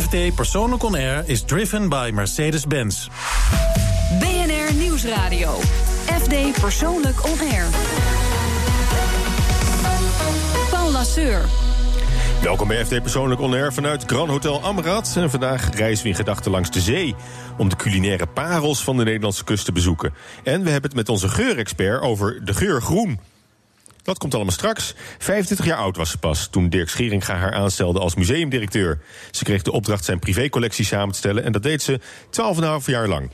FD Persoonlijk On Air is driven by Mercedes-Benz. BNR Nieuwsradio. FD Persoonlijk On Air. Paul Lasseur. Welkom bij FD Persoonlijk On Air vanuit Grand Hotel Amrad. En vandaag reizen we in gedachten langs de zee... om de culinaire parels van de Nederlandse kust te bezoeken. En we hebben het met onze geurexpert over de geur groen. Dat komt allemaal straks. 25 jaar oud was ze pas toen Dirk Scheringa haar aanstelde als museumdirecteur. Ze kreeg de opdracht zijn privécollectie samen te stellen... en dat deed ze 12,5 jaar lang.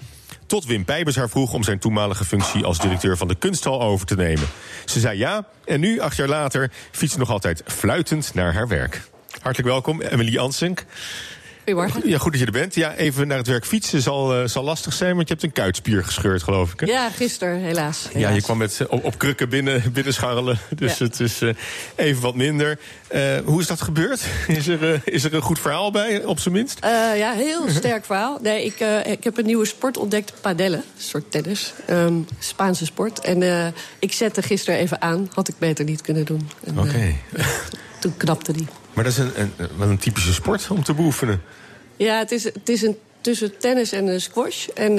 Tot Wim Pijbers haar vroeg om zijn toenmalige functie als directeur van de kunsthal over te nemen. Ze zei ja, en nu, acht jaar later, fietst ze nog altijd fluitend naar haar werk. Hartelijk welkom, Emily Ansink. Goedemorgen. Ja, goed dat je er bent. Ja, even naar het werk fietsen zal, uh, zal lastig zijn, want je hebt een kuitspier gescheurd, geloof ik. Hè? Ja, gisteren, helaas, Ja, je kwam met, op, op krukken binnen, binnen scharrelen, dus ja. het is uh, even wat minder. Uh, hoe is dat gebeurd? Is er, is er een goed verhaal bij, op zijn minst? ja, heel sterk verhaal. Nee, ik, ik heb een nieuwe sport ontdekt, padellen, een soort tennis, um, Spaanse sport. En ik zette gisteren even aan, had ik beter niet kunnen doen. Oké. Okay. toen knapte die. Maar dat is een, een, wel een typische sport om te beoefenen. Ja, het is, het is een tussen tennis en een squash. En uh,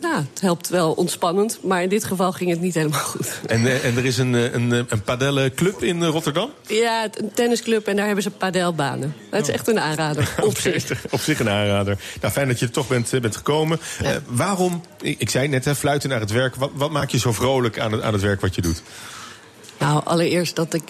nou, het helpt wel ontspannend. Maar in dit geval ging het niet helemaal goed. En, uh, en er is een, een, een padellenclub in Rotterdam? Ja, een tennisclub en daar hebben ze padelbanen. Het is echt een aanrader. op, zich. op zich een aanrader. Nou, fijn dat je er toch bent, bent gekomen. Ja. Uh, waarom, ik zei net, hè, fluiten naar het werk. Wat, wat maakt je zo vrolijk aan het, aan het werk wat je doet? Nou, allereerst dat ik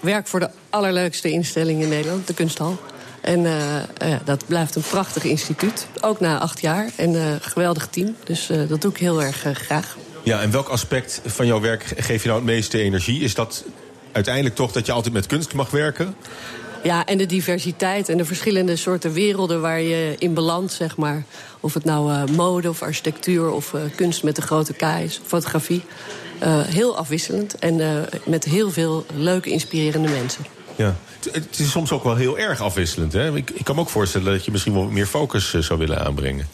werk voor de allerleukste instelling in Nederland, de kunsthal. En uh, uh, dat blijft een prachtig instituut, ook na acht jaar. En een uh, geweldig team, dus dat doe ik heel erg graag. Ja, en welk aspect van jouw werk geeft je nou het meeste energie? Is dat uiteindelijk toch dat je altijd met kunst mag werken? Ja, en de diversiteit en de verschillende soorten werelden waar je in belandt, zeg maar. Of het nou mode of architectuur of kunst met de grote K is, fotografie. heel afwisselend en met heel veel leuke, inspirerende mensen. Ja. Het is soms ook wel heel erg afwisselend. Hè? Ik, ik kan me ook voorstellen dat je misschien wel meer focus uh, zou willen aanbrengen.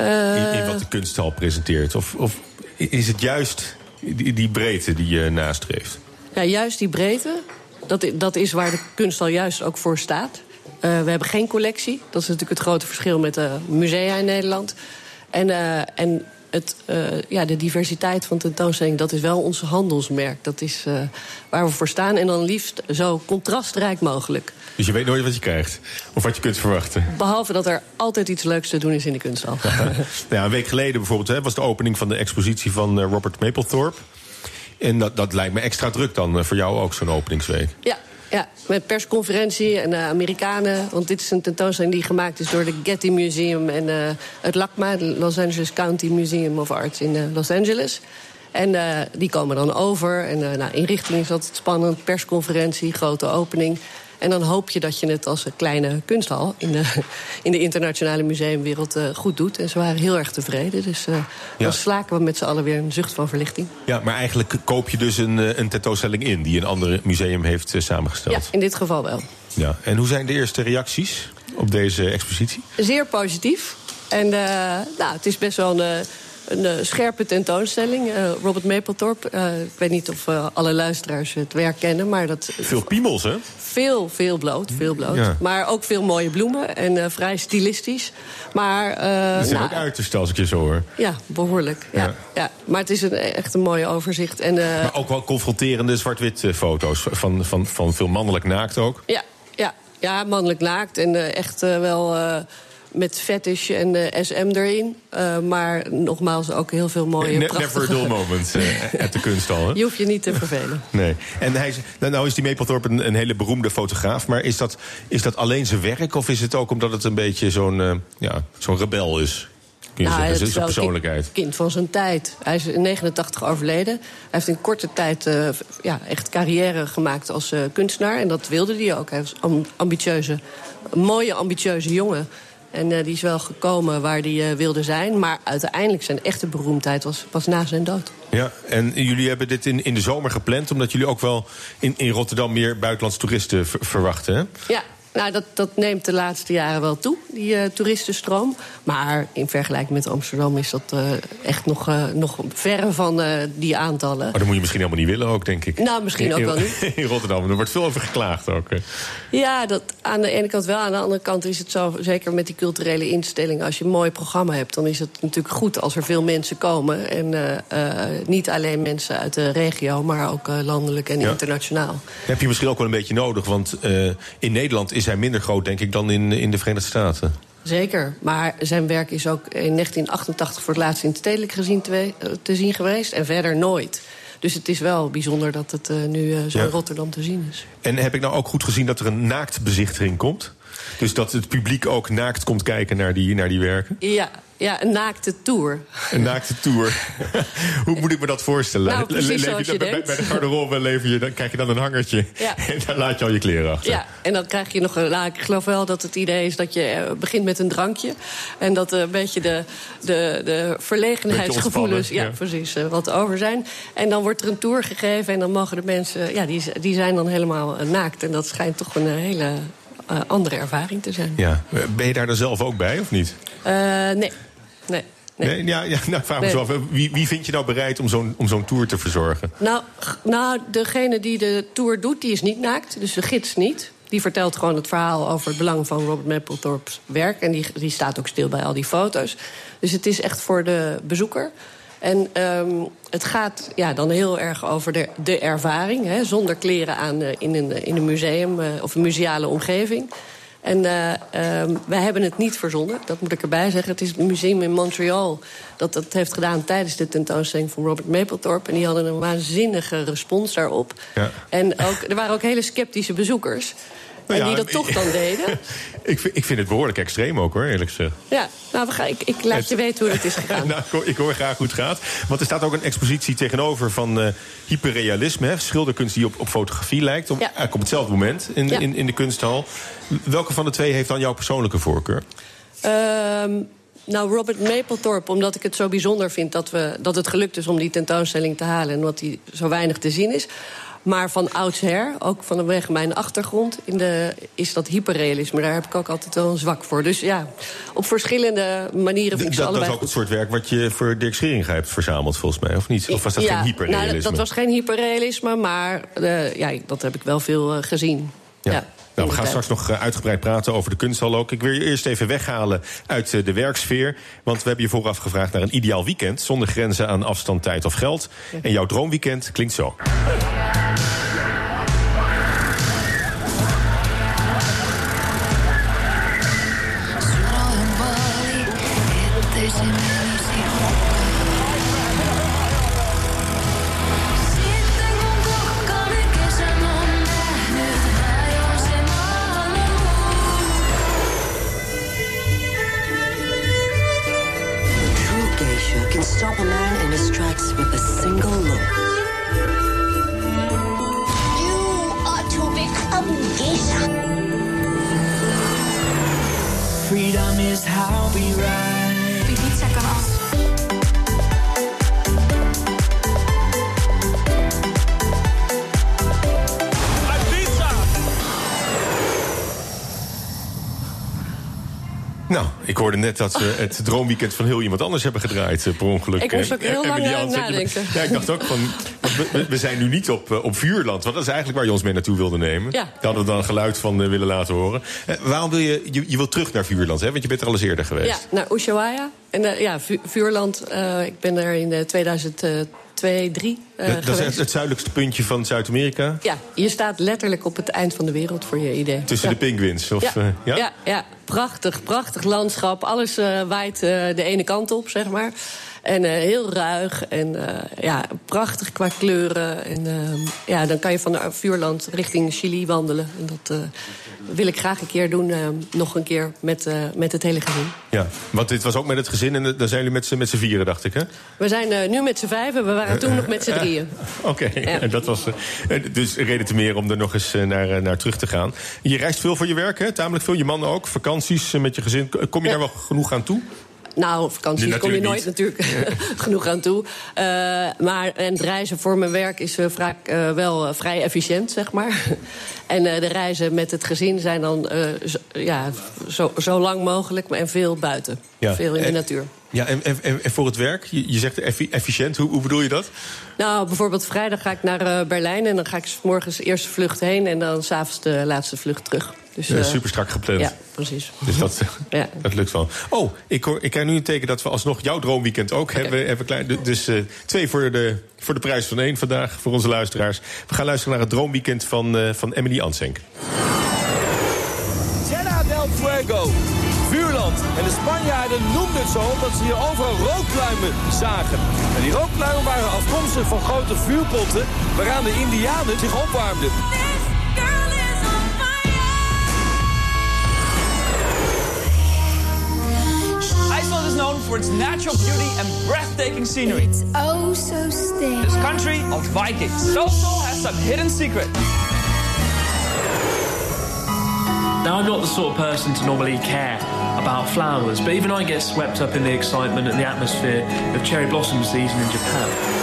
Uh... In, in, wat de kunsthal presenteert. Of, of is het juist die, die, breedte die je nastreeft? Ja, juist die breedte. Dat, dat is waar de kunsthal juist ook voor staat. Uh, we hebben geen collectie. Dat is natuurlijk het grote verschil met de musea in Nederland. En, en het, uh, ja, de diversiteit van tentoonstelling, dat is wel ons handelsmerk. Dat is uh, waar we voor staan. En dan liefst zo contrastrijk mogelijk. Dus je weet nooit wat je krijgt? Of wat je kunt verwachten? Behalve dat er altijd iets leuks te doen is in de kunsthal. nou ja, een week geleden bijvoorbeeld hè, was de opening van de expositie van uh, Robert Mapplethorpe. En dat, dat lijkt me extra druk dan voor jou ook, zo'n openingsweek. Ja, ja, met persconferentie en uh, Amerikanen. Want dit is een tentoonstelling die gemaakt is door het Getty Museum... en uh, het LACMA, het Los Angeles County Museum of Arts in uh, Los Angeles. En die komen dan over. En nou, inrichting is altijd spannend. Persconferentie, grote opening. En dan hoop je dat je het als een kleine kunsthal in de, in de internationale museumwereld uh, goed doet. En ze waren heel erg tevreden. Dus uh, ja. dan slaken we met z'n allen weer een zucht van verlichting. Ja, maar eigenlijk koop je dus een, een tentoonstelling in die een ander museum heeft samengesteld. Ja, in dit geval wel. Ja. En hoe zijn de eerste reacties op deze expositie? Zeer positief. En nou, het is best wel een een uh, scherpe tentoonstelling. Uh, Robert Mapplethorpe. Uh, ik weet niet of alle luisteraars het werk kennen, maar dat... Veel piemels, hè? Veel, veel bloot, veel bloot. Ja. Maar ook veel mooie bloemen en vrij stilistisch. Maar... Het zijn nou, ook uiterst, als ik je zo hoor. Ja, behoorlijk. Ja. ja. ja. Maar het is een, echt een mooi overzicht. En, maar ook wel confronterende zwart-wit foto's van, van, van veel mannelijk naakt ook. Ja, ja, ja mannelijk naakt en echt wel met fetish en uh, SM erin. Uh, maar nogmaals, ook heel veel mooie, ne prachtige... Never a dull moment uh, uit de kunsthal, hè? Je hoeft je niet te vervelen. Nee. En hij is, nou, nou is die Mapplethorpe een, een, hele beroemde fotograaf... maar is dat, is dat alleen zijn werk of is het ook omdat het een beetje zo'n ja, zo'n rebel is? Kun je nou, zeggen, zijn persoonlijkheid. Kind, kind van zijn tijd. Hij is in 89 overleden. Hij heeft in korte tijd uh, ja, echt carrière gemaakt als uh, kunstenaar. En dat wilde hij ook. Hij was een ambitieuze, een mooie, ambitieuze jongen. En uh, die is wel gekomen waar hij uh, wilde zijn. Maar uiteindelijk zijn echte beroemdheid was pas na zijn dood. Ja, en jullie hebben dit in, in de zomer gepland... omdat jullie ook wel in, in Rotterdam meer buitenlandse toeristen verwachten, hè? Ja, nou, dat, dat neemt de laatste jaren wel toe. die uh, toeristenstroom. Maar in vergelijking met Amsterdam is dat uh, echt nog, uh, nog verre van die aantallen. Maar dat moet je misschien helemaal niet willen ook, denk ik. Nou, misschien ook wel niet. In Rotterdam, er wordt veel over geklaagd ook. Ja, dat aan de ene kant wel. Aan de andere kant is het zo, zeker met die culturele instellingen... als je een mooi programma hebt, dan is het natuurlijk goed als er veel mensen komen. En niet alleen mensen uit de regio, maar ook landelijk en ja. internationaal. Heb je misschien ook wel een beetje nodig, want in Nederland is hij minder groot, denk ik, dan in, in de Verenigde Staten. Zeker, maar zijn werk is ook in 1988 voor het laatst in het stedelijk gezien te, te zien geweest en verder nooit. Dus het is wel bijzonder dat het uh, nu uh, zo ja. in Rotterdam te zien is. En heb ik nou ook goed gezien dat er een naaktbezichtiging komt? Dus dat het publiek ook naakt komt kijken naar die, naar die werken? Ja, ja, een naakte tour. Een naakte tour. Hoe moet ik me dat voorstellen? Nou, precies Le zoals je, je bij, denkt. bij de garderobe lever je, dan krijg je dan een hangertje. Ja. En dan laat je al je kleren achter. Ja, en dan krijg je nog... Nou, ik geloof wel dat het idee is dat je begint met een drankje. En dat een beetje de, de, de verlegenheidsgevoelens... Ja, ja, precies, wat over zijn. En dan wordt er een tour gegeven en dan mogen de mensen... Ja, die, die zijn dan helemaal naakt. En dat schijnt toch een hele uh, andere ervaring te zijn. Ja. Ben je daar dan zelf ook bij, of niet? Uh, nee. Nee. Nee. ja, ja, nou, vraag me Nee. zo af. Wie, wie vind je nou bereid om zo'n om zo'n tour te verzorgen? Nou, nou, degene die de tour doet, die is niet naakt. Dus de gids niet. Die vertelt gewoon het verhaal over het belang van Robert Mapplethorpe's werk. En die, die staat ook stil bij al die foto's. Dus het is echt voor de bezoeker. En ehm, het gaat ja, dan heel erg over de, de ervaring. Hè, zonder kleren aan eh, in, een, in een museum eh, of een museale omgeving. En ehm, wij hebben het niet verzonnen, dat moet ik erbij zeggen. Het is het museum in Montreal dat dat heeft gedaan tijdens de tentoonstelling van Robert Mapplethorpe. En die hadden een waanzinnige respons daarop. Ja. En ook, er waren ook hele sceptische bezoekers. Nou en ja, die dat toch dan deden. ik, vind, ik vind het behoorlijk extreem ook hoor, eerlijk gezegd. Ja, nou, we gaan, ik, ik laat je weten hoe het is gegaan. Nou, ik hoor- graag hoe het gaat. Want er staat ook een expositie tegenover van eh, hyperrealisme. Hè, schilderkunst die op, op fotografie lijkt. Op, Ja. Eigenlijk op hetzelfde moment in, Ja. in, in de kunsthal. Welke van de twee heeft dan jouw persoonlijke voorkeur? Ehm, nou, Robert Mapplethorpe, omdat ik het zo bijzonder vind dat, we, dat het gelukt is om die tentoonstelling te halen en omdat die zo weinig te zien is. Maar van oudsher, ook vanwege mijn achtergrond, in de, is dat hyperrealisme. Daar heb ik ook altijd wel een zwak voor. Dus ja, op verschillende manieren vind ik Dat, ze dat allebei is ook het soort werk wat je voor Dirk Scheringa hebt verzameld, volgens mij, of niet? Of was dat ja, geen hyperrealisme? Nou, dat was geen hyperrealisme, maar eh, ja, dat heb ik wel veel eh, gezien. Ja. Ja. Nou, we gaan straks nog eh, uitgebreid praten over de kunsthal ook. Ik wil je eerst even weghalen uit eh, de werksfeer. Want we hebben je vooraf gevraagd naar een ideaal weekend... zonder grenzen aan afstand, tijd of geld. En jouw droomweekend klinkt zo. With a single look. You ought to become geisha. Freedom is how we ride. Ik hoorde net dat ze het droomweekend van heel iemand anders hebben gedraaid, eh, per ongeluk. Ik moest eh, ook heel eh, lang nadenken. Ja, ik dacht ook van, we, zijn nu niet op, op vuurland. Want dat is eigenlijk waar je ons mee naartoe wilde nemen. Ja. Daar hadden we dan geluid van willen laten horen. Waarom wil je, je, je wil terug naar vuurland, hè? Want je bent er al eens eerder geweest. Ja, naar Ushuaia. En ja, vuurland, ik ben er in 2020 twee, drie eh, Dat is het zuidelijkste puntje van Zuid-Amerika? Ja, je staat letterlijk op het eind van de wereld, voor je idee. Tussen de pinguïns? Of, ja. Eh, ja? ja? ja? prachtig, prachtig landschap. Alles eh, waait de ene kant op, zeg maar. En eh, heel ruig en eh, ja, prachtig qua kleuren. En eh, ja, dan kan je van de Vuurland richting Chili wandelen. En dat wil ik graag een keer doen, nog een keer met, met het hele gezin. Ja, want dit was ook met het gezin en dan zijn jullie met z'n- met z'n vieren, dacht ik, hè? We zijn nu met z'n vijven, we waren toen nog met z'n drieën. Oké, en dat was dus reden te meer om er nog eens naar, naar terug te gaan. Je reist veel voor je werk, hè? Tamelijk veel. Je man ook. Vakanties met je gezin. Kom je Ja. daar wel genoeg aan toe? Nou, vakantie Nee, kom je nooit natuurlijk genoeg aan toe. Eh, maar en het reizen voor mijn werk is eh, vaak eh, wel vrij efficiënt, zeg maar. en de reizen met het gezin zijn dan zo, ja, zo, zo lang mogelijk en veel buiten. Ja. Veel in de natuur. Ja, en, en, en voor het werk? Je, zegt effi- efficiënt, hoe, hoe bedoel je dat? Nou, bijvoorbeeld vrijdag ga ik naar Berlijn... en dan ga ik 's morgens de eerste vlucht heen... en dan s'avonds de laatste vlucht terug. Dus, Eh, eh, super strak gepland. Ja, precies. Dus dat, Ja. dat lukt wel. Oh, ik, hoor, ik krijg nu een teken dat we alsnog jouw droomweekend ook hebben. hebben klein, dus eh, twee voor de, voor de prijs van één vandaag voor onze luisteraars. We gaan luisteren naar het droomweekend van, eh, van Emily Ansenk. Terra del Fuego. Vuurland. En de Spanjaarden noemden het zo omdat ze hier overal rookpluimen zagen. En die rookpluimen waren afkomstig van grote vuurpotten waaraan de indianen zich opwarmden. Is known for its natural beauty and breathtaking scenery. It's oh so still. This country of Vikings. It also has some hidden secrets. Now, I'm not the sort of person to normally care about flowers, but even I get swept up in the excitement and the atmosphere of cherry blossom season in Japan.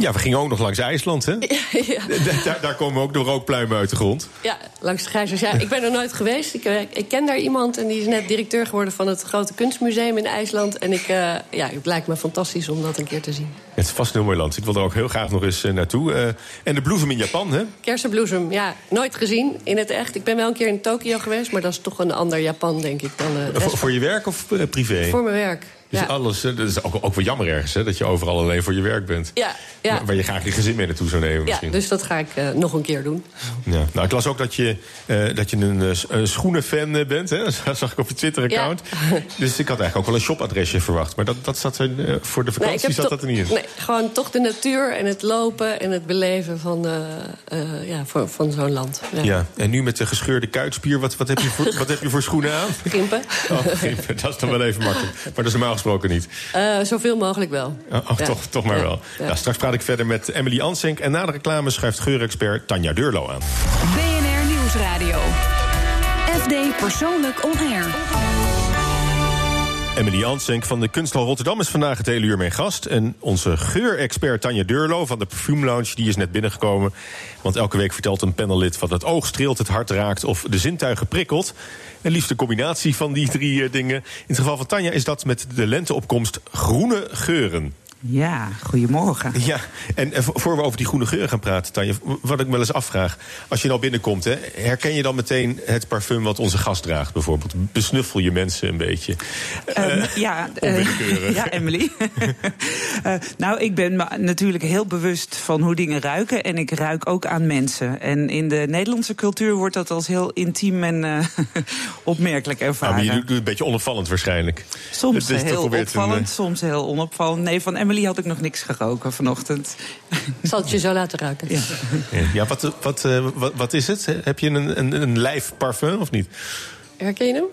Ja, we gingen ook nog langs IJsland, hè? ja. Da- Daar, daar komen ook de rookpluimen uit de grond. Ja, langs de Gijzers. Ja, ik ben er nooit geweest. Ik, eh, ik ken daar iemand en die is net directeur geworden van het grote kunstmuseum in IJsland. En ik, eh, ja, het lijkt me fantastisch om dat een keer te zien. Het is vast een heel mooi land. Ik wil er ook heel graag nog eens eh, naartoe. En de bloesem in Japan, hè? Kersenbloesem, ja, nooit gezien in het echt. Ik ben wel een keer in Tokio geweest, maar dat is toch een ander Japan, denk ik, dan Voor, je werk of privé? voor mijn werk. Dus Ja. alles, dat is ook, ook wel jammer ergens, hè? Dat je overal alleen voor je werk bent. Ja, ja. Waar- je graag je gezin mee naartoe zou nemen ja, misschien. dus dat ga ik eh, nog een keer doen. Ja. Nou, ik las ook dat je, eh, dat je een, een schoenenfan bent. Hè? Dat zag ik op je Twitter-account. Dus ik had eigenlijk ook wel een shopadresje verwacht. Maar dat, dat zat er, voor de vakantie zat dat er niet in. Nee, gewoon toch de natuur en het lopen en het beleven van, ja, van, van zo'n land. Ja. Ja, en nu met de gescheurde kuitspier, wat, wat, heb, je voor, wat heb je voor schoenen aan? Gimpen? Oh, gimpen, dat is dan wel even makkelijk. Maar dat is normaal gesproken niet. Eh, zoveel mogelijk wel. Oh, oh, Ja. toch, toch maar Ja. wel. Ja. Ja, straks praat ik verder met Emily Ansenk. En na de reclame schuift geurexpert Tanja Deurlo aan. BNR Nieuwsradio. FD Persoonlijk On Air. Emily Ansenk van de Kunsthal Rotterdam is vandaag het hele uur mijn gast. En onze geurexpert Tanja Deurlo van de Parfume Lounge... die is net binnengekomen. Want elke week vertelt een panellid wat het oog streelt, het hart raakt... of de zintuigen prikkelt. En liefst de combinatie van die drie eh, dingen. In het geval van Tanja is dat met de lenteopkomst groene geuren. Ja, goedemorgen. Ja, en eh, vo- voor we over die groene geuren gaan praten, Tanja, wat ik me wel eens afvraag. Als je nou binnenkomt, hè, herken je dan meteen het parfum wat onze gast draagt, bijvoorbeeld? Besnuffel je mensen een beetje? Ehm, ja, eh, ja, Emily. Eh, nou, ik ben me natuurlijk heel bewust van hoe dingen ruiken. En ik ruik ook aan mensen. En in de Nederlandse cultuur wordt dat als heel intiem en eh, opmerkelijk Nou, ervaren. maar je doet het een beetje onopvallend waarschijnlijk. Soms toch heel een, opvallend, eh, soms heel onopvallend. Nee, van Emily had ik nog niks geroken vanochtend. Ik zal het je zo laten ruiken. Ja. Ja, wat, wat, eh, wat, wat is het? Heb je een, een, een lijfparfum of niet? Herken je hem?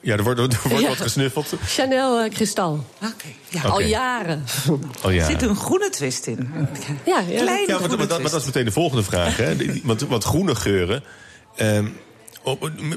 Ja, er wordt, er wordt Ja. wat gesnuffeld. Chanel eh, Kristal. Oké, ja. Al jaren. Oh ja. Er zit een groene twist in. Ja, ja. Kleine Ja, maar, groene maar dat, maar dat is meteen de volgende vraag. Hè? Want, want groene geuren. ehm,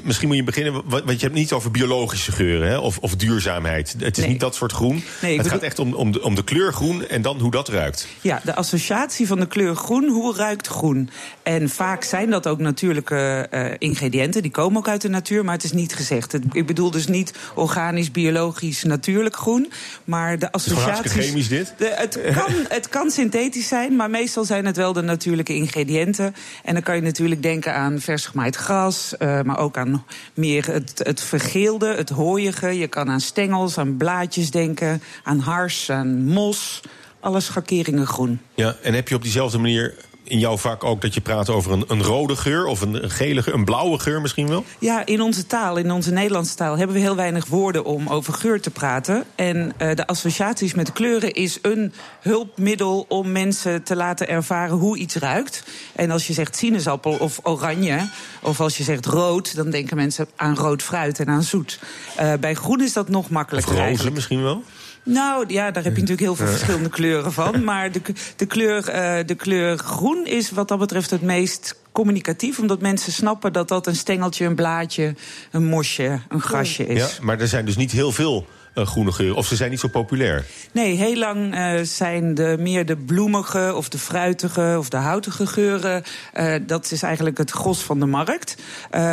misschien moet je beginnen, wa- want je hebt het niet over biologische geuren hè? Of, of duurzaamheid. Het is Nee. niet dat soort groen. Nee, het gaat echt om, om, de, om de kleur groen en dan hoe dat ruikt. Ja, de associatie van de kleur groen, hoe ruikt groen? En vaak zijn dat ook natuurlijke eh, ingrediënten, die komen ook uit de natuur, maar het is niet gezegd. Het- ik bedoel dus niet organisch, biologisch, natuurlijk groen, maar de hartstikke associaties... chemisch, dit? De- het, kan, het kan synthetisch zijn, maar meestal zijn het wel de natuurlijke ingrediënten. En dan kan je natuurlijk denken aan vers gemaaid gras, eh, maar ook aan meer het, het vergeelde, het hooiige. Je kan aan stengels, aan blaadjes denken, aan hars, aan mos. Alle schakeringen groen. Ja, en heb je op diezelfde manier in jouw vak ook dat je praat over een, een rode geur of een, een gele geur, een blauwe geur misschien wel? Ja, in onze taal, in onze Nederlandse taal, hebben we heel weinig woorden om over geur te praten. En eh, de associaties met kleuren is een hulpmiddel om mensen te laten ervaren hoe iets ruikt. En als je zegt sinaasappel of oranje, of als je zegt rood, dan denken mensen aan rood fruit en aan zoet. Eh, bij groen is dat nog Of makkelijker. roze eigenlijk. misschien wel? Nou ja, daar heb je natuurlijk heel veel verschillende kleuren van. Maar de, de, kleur, eh, de kleur groen is wat dat betreft het meest communicatief, omdat mensen snappen dat dat een stengeltje, een blaadje, een mosje, een grasje is. Ja, maar er zijn dus niet heel veel uh, groene geuren, of ze zijn niet zo populair. Nee, heel lang uh, zijn de, meer de bloemige of de fruitige of de houtige geuren. Uh, dat is eigenlijk het gros van de markt.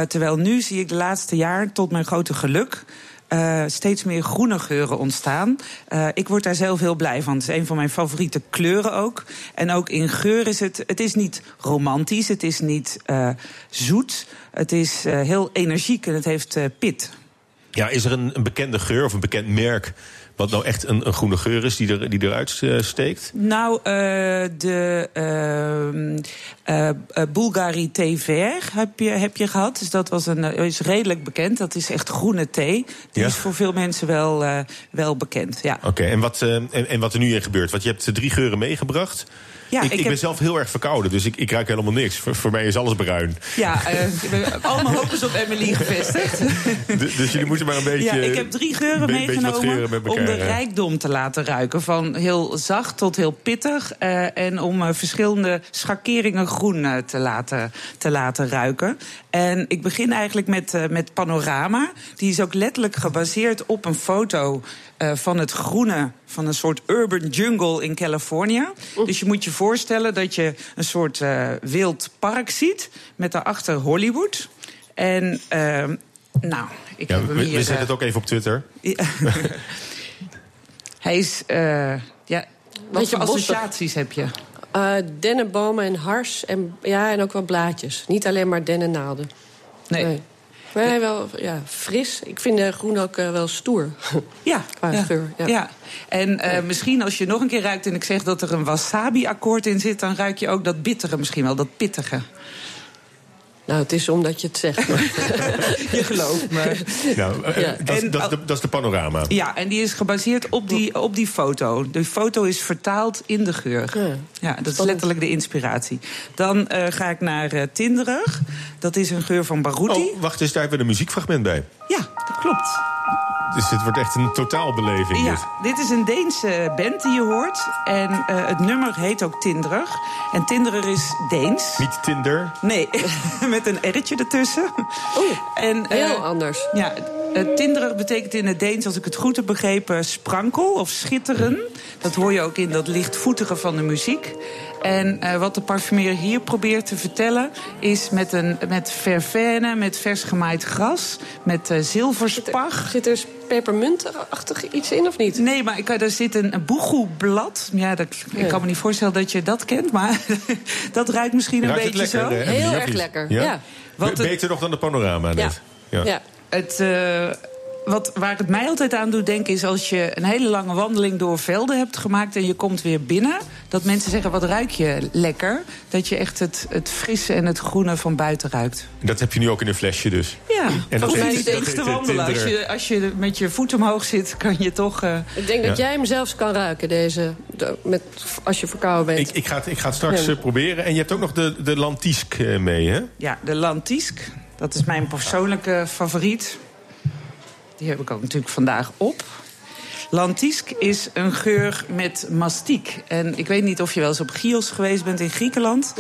terwijl nu zie ik de laatste jaar, tot mijn grote geluk. Uh, steeds meer groene geuren ontstaan. Uh, ik word daar zelf heel blij van. Het is een van mijn favoriete kleuren ook. En ook in geur is het. Het is niet romantisch, het is niet uh, zoet. Het is heel energiek en het heeft pit. Ja, is er een, een bekende geur of een bekend merk wat nou echt een, een groene geur is die, er, die eruit uh, steekt? Nou, uh, de uh, Bulgari thee ver heb je, heb je gehad. Dus dat was een, is redelijk bekend. Dat is echt groene thee. Die ja. is voor veel mensen wel, wel bekend. Ja. Oké, okay, en, wat, en, en wat er nu in gebeurt? Want je hebt drie geuren meegebracht. Ja, ik, ik, ik heb... ben zelf heel erg verkouden, dus ik, ik ruik helemaal niks. Voor, voor mij is alles bruin. Ja, uh, allemaal hopen op Emily gevestigd. dus, dus jullie moeten maar een beetje... Ja, ik heb drie geuren meegenomen elkaar, om de rijkdom te laten ruiken. Van heel zacht tot heel pittig. Uh, en om uh, verschillende schakeringen groen te, laten, te laten ruiken. En ik begin eigenlijk met, met Panorama. Die is ook letterlijk gebaseerd op een foto uh, van het groene van een soort urban jungle in Californië. Dus je moet je voorstellen dat je een soort uh, wild park ziet met daarachter Hollywood. En uh, nou, ik ja, heb hem we, hier, we zetten het ook even op Twitter. Hij is, ja, wat voor associaties heb je? Uh, dennenbomen en hars en, ja, en ook wel blaadjes. Niet alleen maar dennennaalden. Nee. nee. Maar wel ja, fris. Ik vind de groen ook uh, wel stoer. Ja, qua ja, geur. Ja. ja. En uh, ja. misschien als je nog een keer ruikt en ik zeg dat er een wasabi-akkoord in zit, dan ruik je ook dat bittere misschien wel, dat pittige. Nou, het is omdat je het zegt. je gelooft me. Nou, uh, ja. dat, en, dat, dat, is de panorama. Ja, en die is gebaseerd op die, op die foto. De foto is vertaald in de geur. Ja, ja dat is letterlijk de inspiratie. Dan uh, ga ik naar uh, Tinderig. Dat is een geur van Baruti. Oh, wacht, is daar even een muziekfragment bij? Ja, dat klopt. Dus dit wordt echt een totaalbeleving. Ja, dit. dit is een Deense band die je hoort. En uh, het nummer heet ook Tinderig. En Tinderig is Deens. Niet Tinder? Nee, met een R'tje ertussen. Oeh, en, heel anders. Ja, uh, Tinderig betekent in het Deens, als ik het goed heb begrepen, sprankel of schitteren. Dat hoor je ook in dat lichtvoetige van de muziek. En uh, wat de parfumeer hier probeert te vertellen... is met, een, met vervene, met vers gemaaid gras, met uh, zilverspag. Zit er, zit er pepermuntachtig iets in, of niet? Nee, maar ik, er zit een, een boegoeblad. Ja, dat, ja. ik kan me niet voorstellen dat je dat kent, maar dat ruikt misschien een beetje lekker, zo. Heel erg lekker, ja. ja. Wat Beter nog dan de panorama net. Ja. ja. Het... Uh, wat, waar het mij altijd aan doet denken is als je een hele lange wandeling door velden hebt gemaakt en je komt weer binnen, dat mensen zeggen wat ruik je lekker, dat je echt het, het frisse en het groene van buiten ruikt. Dat heb je nu ook in een flesje dus. Ja, en dat is het enige wandelen. Als je, als je met je voet omhoog zit, kan je toch. Uh... Ik denk dat jij hem zelfs kan ruiken, deze, met, als je verkouden bent. Ik, ik, ga, het, ik ga het straks ja. proberen. En je hebt ook nog de, de Lantisk mee, hè? Ja, de Lantisk. Dat is mijn persoonlijke favoriet. Die heb ik ook natuurlijk vandaag op. Lantisk is een geur met mastiek. En ik weet niet of je wel eens op Chios geweest bent in Griekenland.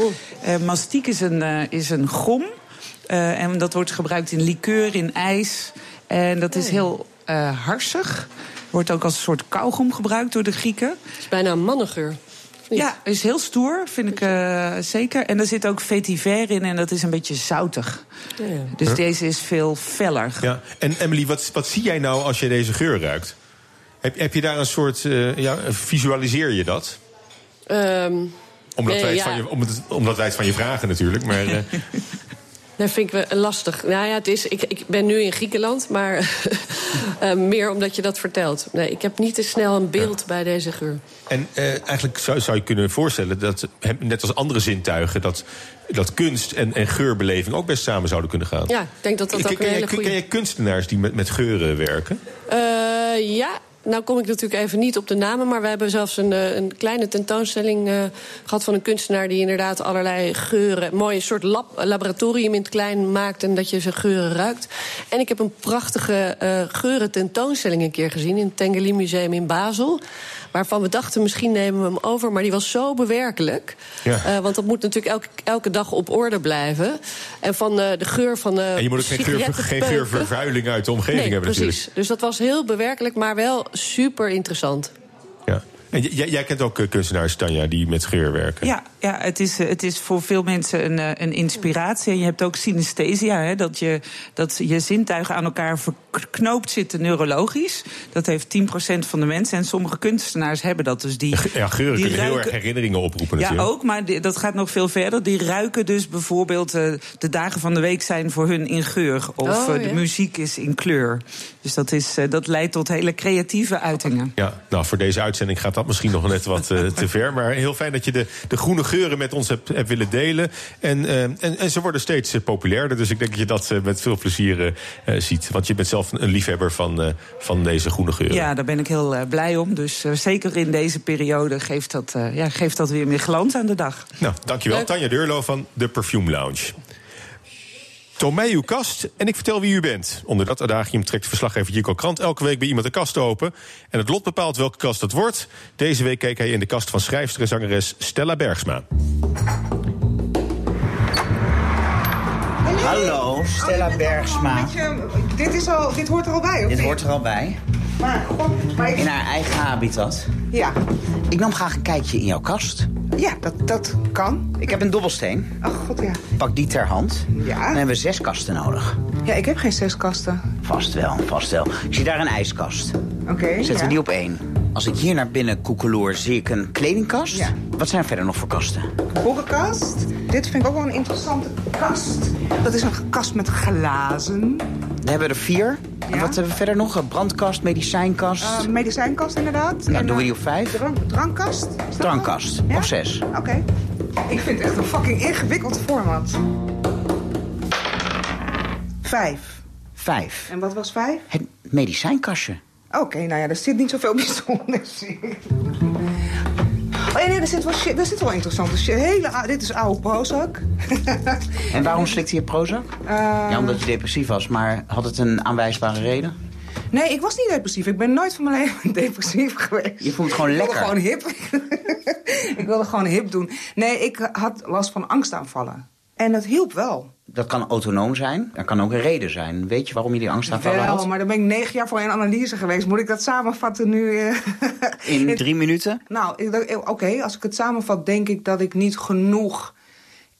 Uh, mastiek is een, uh, is een gom. Uh, en dat wordt gebruikt in liqueur, in ijs. En dat is heel harsig. Wordt ook als een soort kauwgom gebruikt door de Grieken. Het is bijna een mannengeur. Ja, is heel stoer, vind ik uh, zeker. En er zit ook vetiver in en dat is een beetje zoutig. Ja, ja. Dus huh? deze is veel feller. Ja. En Emily, wat, wat zie jij nou als je deze geur ruikt? Heb, heb je daar een soort, uh, ja, visualiseer je dat? Um, omdat, wij het van je, omdat wij het van je vragen natuurlijk, maar... Uh, Dat vind ik wel lastig. Nou ja, het is, ik, ik ben nu in Griekenland, maar uh, meer omdat je dat vertelt. Nee, ik heb niet te snel een beeld ja. bij deze geur. En uh, eigenlijk zou, zou je kunnen voorstellen dat, net als andere zintuigen, dat, dat kunst en, en geurbeleving ook best samen zouden kunnen gaan. Ja, ik denk dat dat ook ken, een hele goede... Ken jij kunstenaars die met, met geuren werken? Uh, ja, nou kom ik natuurlijk even niet op de namen, maar we hebben zelfs een, een kleine tentoonstelling uh, gehad van een kunstenaar die inderdaad allerlei geuren, een mooi soort lab, laboratorium in het klein maakt en dat je ze geuren ruikt. En ik heb een prachtige uh, geuren tentoonstelling een keer gezien in het Tengeli Museum in Basel. Waarvan we dachten, misschien nemen we hem over. Maar die was zo bewerkelijk. Ja. Eh, want dat moet natuurlijk elke, elke dag op orde blijven. En van eh, de geur van de En je moet ook geen, geur, geen sigarettenpeuken- geurvervuiling uit de omgeving Nee, hebben precies. natuurlijk. Dus dat was heel bewerkelijk, maar wel super interessant. Ja. En jij, jij kent ook eh, kunstenaars, Tanja, die met geur werken. Ja, ja het, is, eh, het is voor veel mensen een, eh, een inspiratie. En je hebt ook synesthesia, hè, dat, je, dat je zintuigen aan elkaar verknoopt zitten neurologisch. Dat heeft 10% van de mensen. En sommige kunstenaars hebben dat dus. Die, Ja, geuren die kunnen heel ruiken- erg herinneringen oproepen Ja, natuurlijk. ook, maar die- dat gaat nog veel verder. Die ruiken dus bijvoorbeeld de dagen van de week zijn voor hun in geur. Of Oh, de ja. muziek is in kleur. Dus dat, is, dat leidt tot hele creatieve uitingen. Ja, nou, voor deze uitzending gaat dat misschien nog net wat eh, te ver. Maar heel fijn dat je de, de groene geuren met ons hebt, hebt willen delen. En, eh, en, en ze worden steeds eh, populairder. Dus ik denk dat je dat met veel plezier ziet. Want je bent zelf een liefhebber van, van deze groene geuren. Ja, daar ben ik heel blij om. Dus zeker in deze periode geeft dat, ja, geeft dat weer meer glans aan de dag. Nou, dankjewel. Leuk. Tanja Deurlo van de Perfume Lounge. Toon mij uw kast en ik vertel wie u bent. Onder dat adagium trekt verslaggever Jico Krant elke week bij iemand een kast open. En het lot bepaalt welke kast het wordt. Deze week keek hij in de kast van schrijfster en zangeres Stella Bergsma. Hallo, Stella Bergsma. Dit, is al, dit hoort er al bij, of Dit niet? hoort er al bij. Maar, god, maar ik- In haar eigen habitat. Ja. Ik nam graag een kijkje in jouw kast. Ja, dat, dat kan. Ik heb een dobbelsteen. Ach, god, ja. Pak die ter hand. Ja. Dan hebben we zes kasten nodig. Ja, ik heb geen zes kasten. Vast wel, vast wel. Ik zie daar een ijskast. Oké, Zetten ja. we die op één. Als ik hier naar binnen koekeloer, zie ik een kledingkast. Ja. Wat zijn er verder nog voor kasten? Boekenkast. Dit vind ik ook wel een interessante kast. Dat is een kast met glazen. We hebben er vier. En wat hebben we verder nog? Brandkast, medicijnkast. Eh, medicijnkast, inderdaad. nou, En, doen we eh, die op vijf. Drank, drankkast. Drankkast? Ja? op zes. Oké. Ik vind het echt een fucking ingewikkeld format. Vijf. Vijf. En wat was vijf? Het medicijnkastje. Oké, nou ja, er zit niet zoveel bijzonders in. Oh ja, nee, er zit wel, shit, er zit wel interessante shit. Hele, dit is oude Prozac. En waarom slikte je Prozac? Eh, Ja, omdat je depressief was, maar had het een aanwijsbare reden? Nee, ik was niet depressief. Ik ben nooit van mijn leven depressief geweest. Je het gewoon ik lekker. wilde gewoon hip. ik wilde gewoon hip doen. Nee, ik had last van angstaanvallen. En dat hielp wel. Dat kan autonoom zijn, er kan ook een reden zijn. Weet je waarom je die angstaanvallen Wel, had? maar dan ben ik negen jaar voor een analyse geweest. Moet ik dat samenvatten nu? eh? In drie minuten? Nou, eh, oké, als ik het samenvat, denk ik dat ik niet genoeg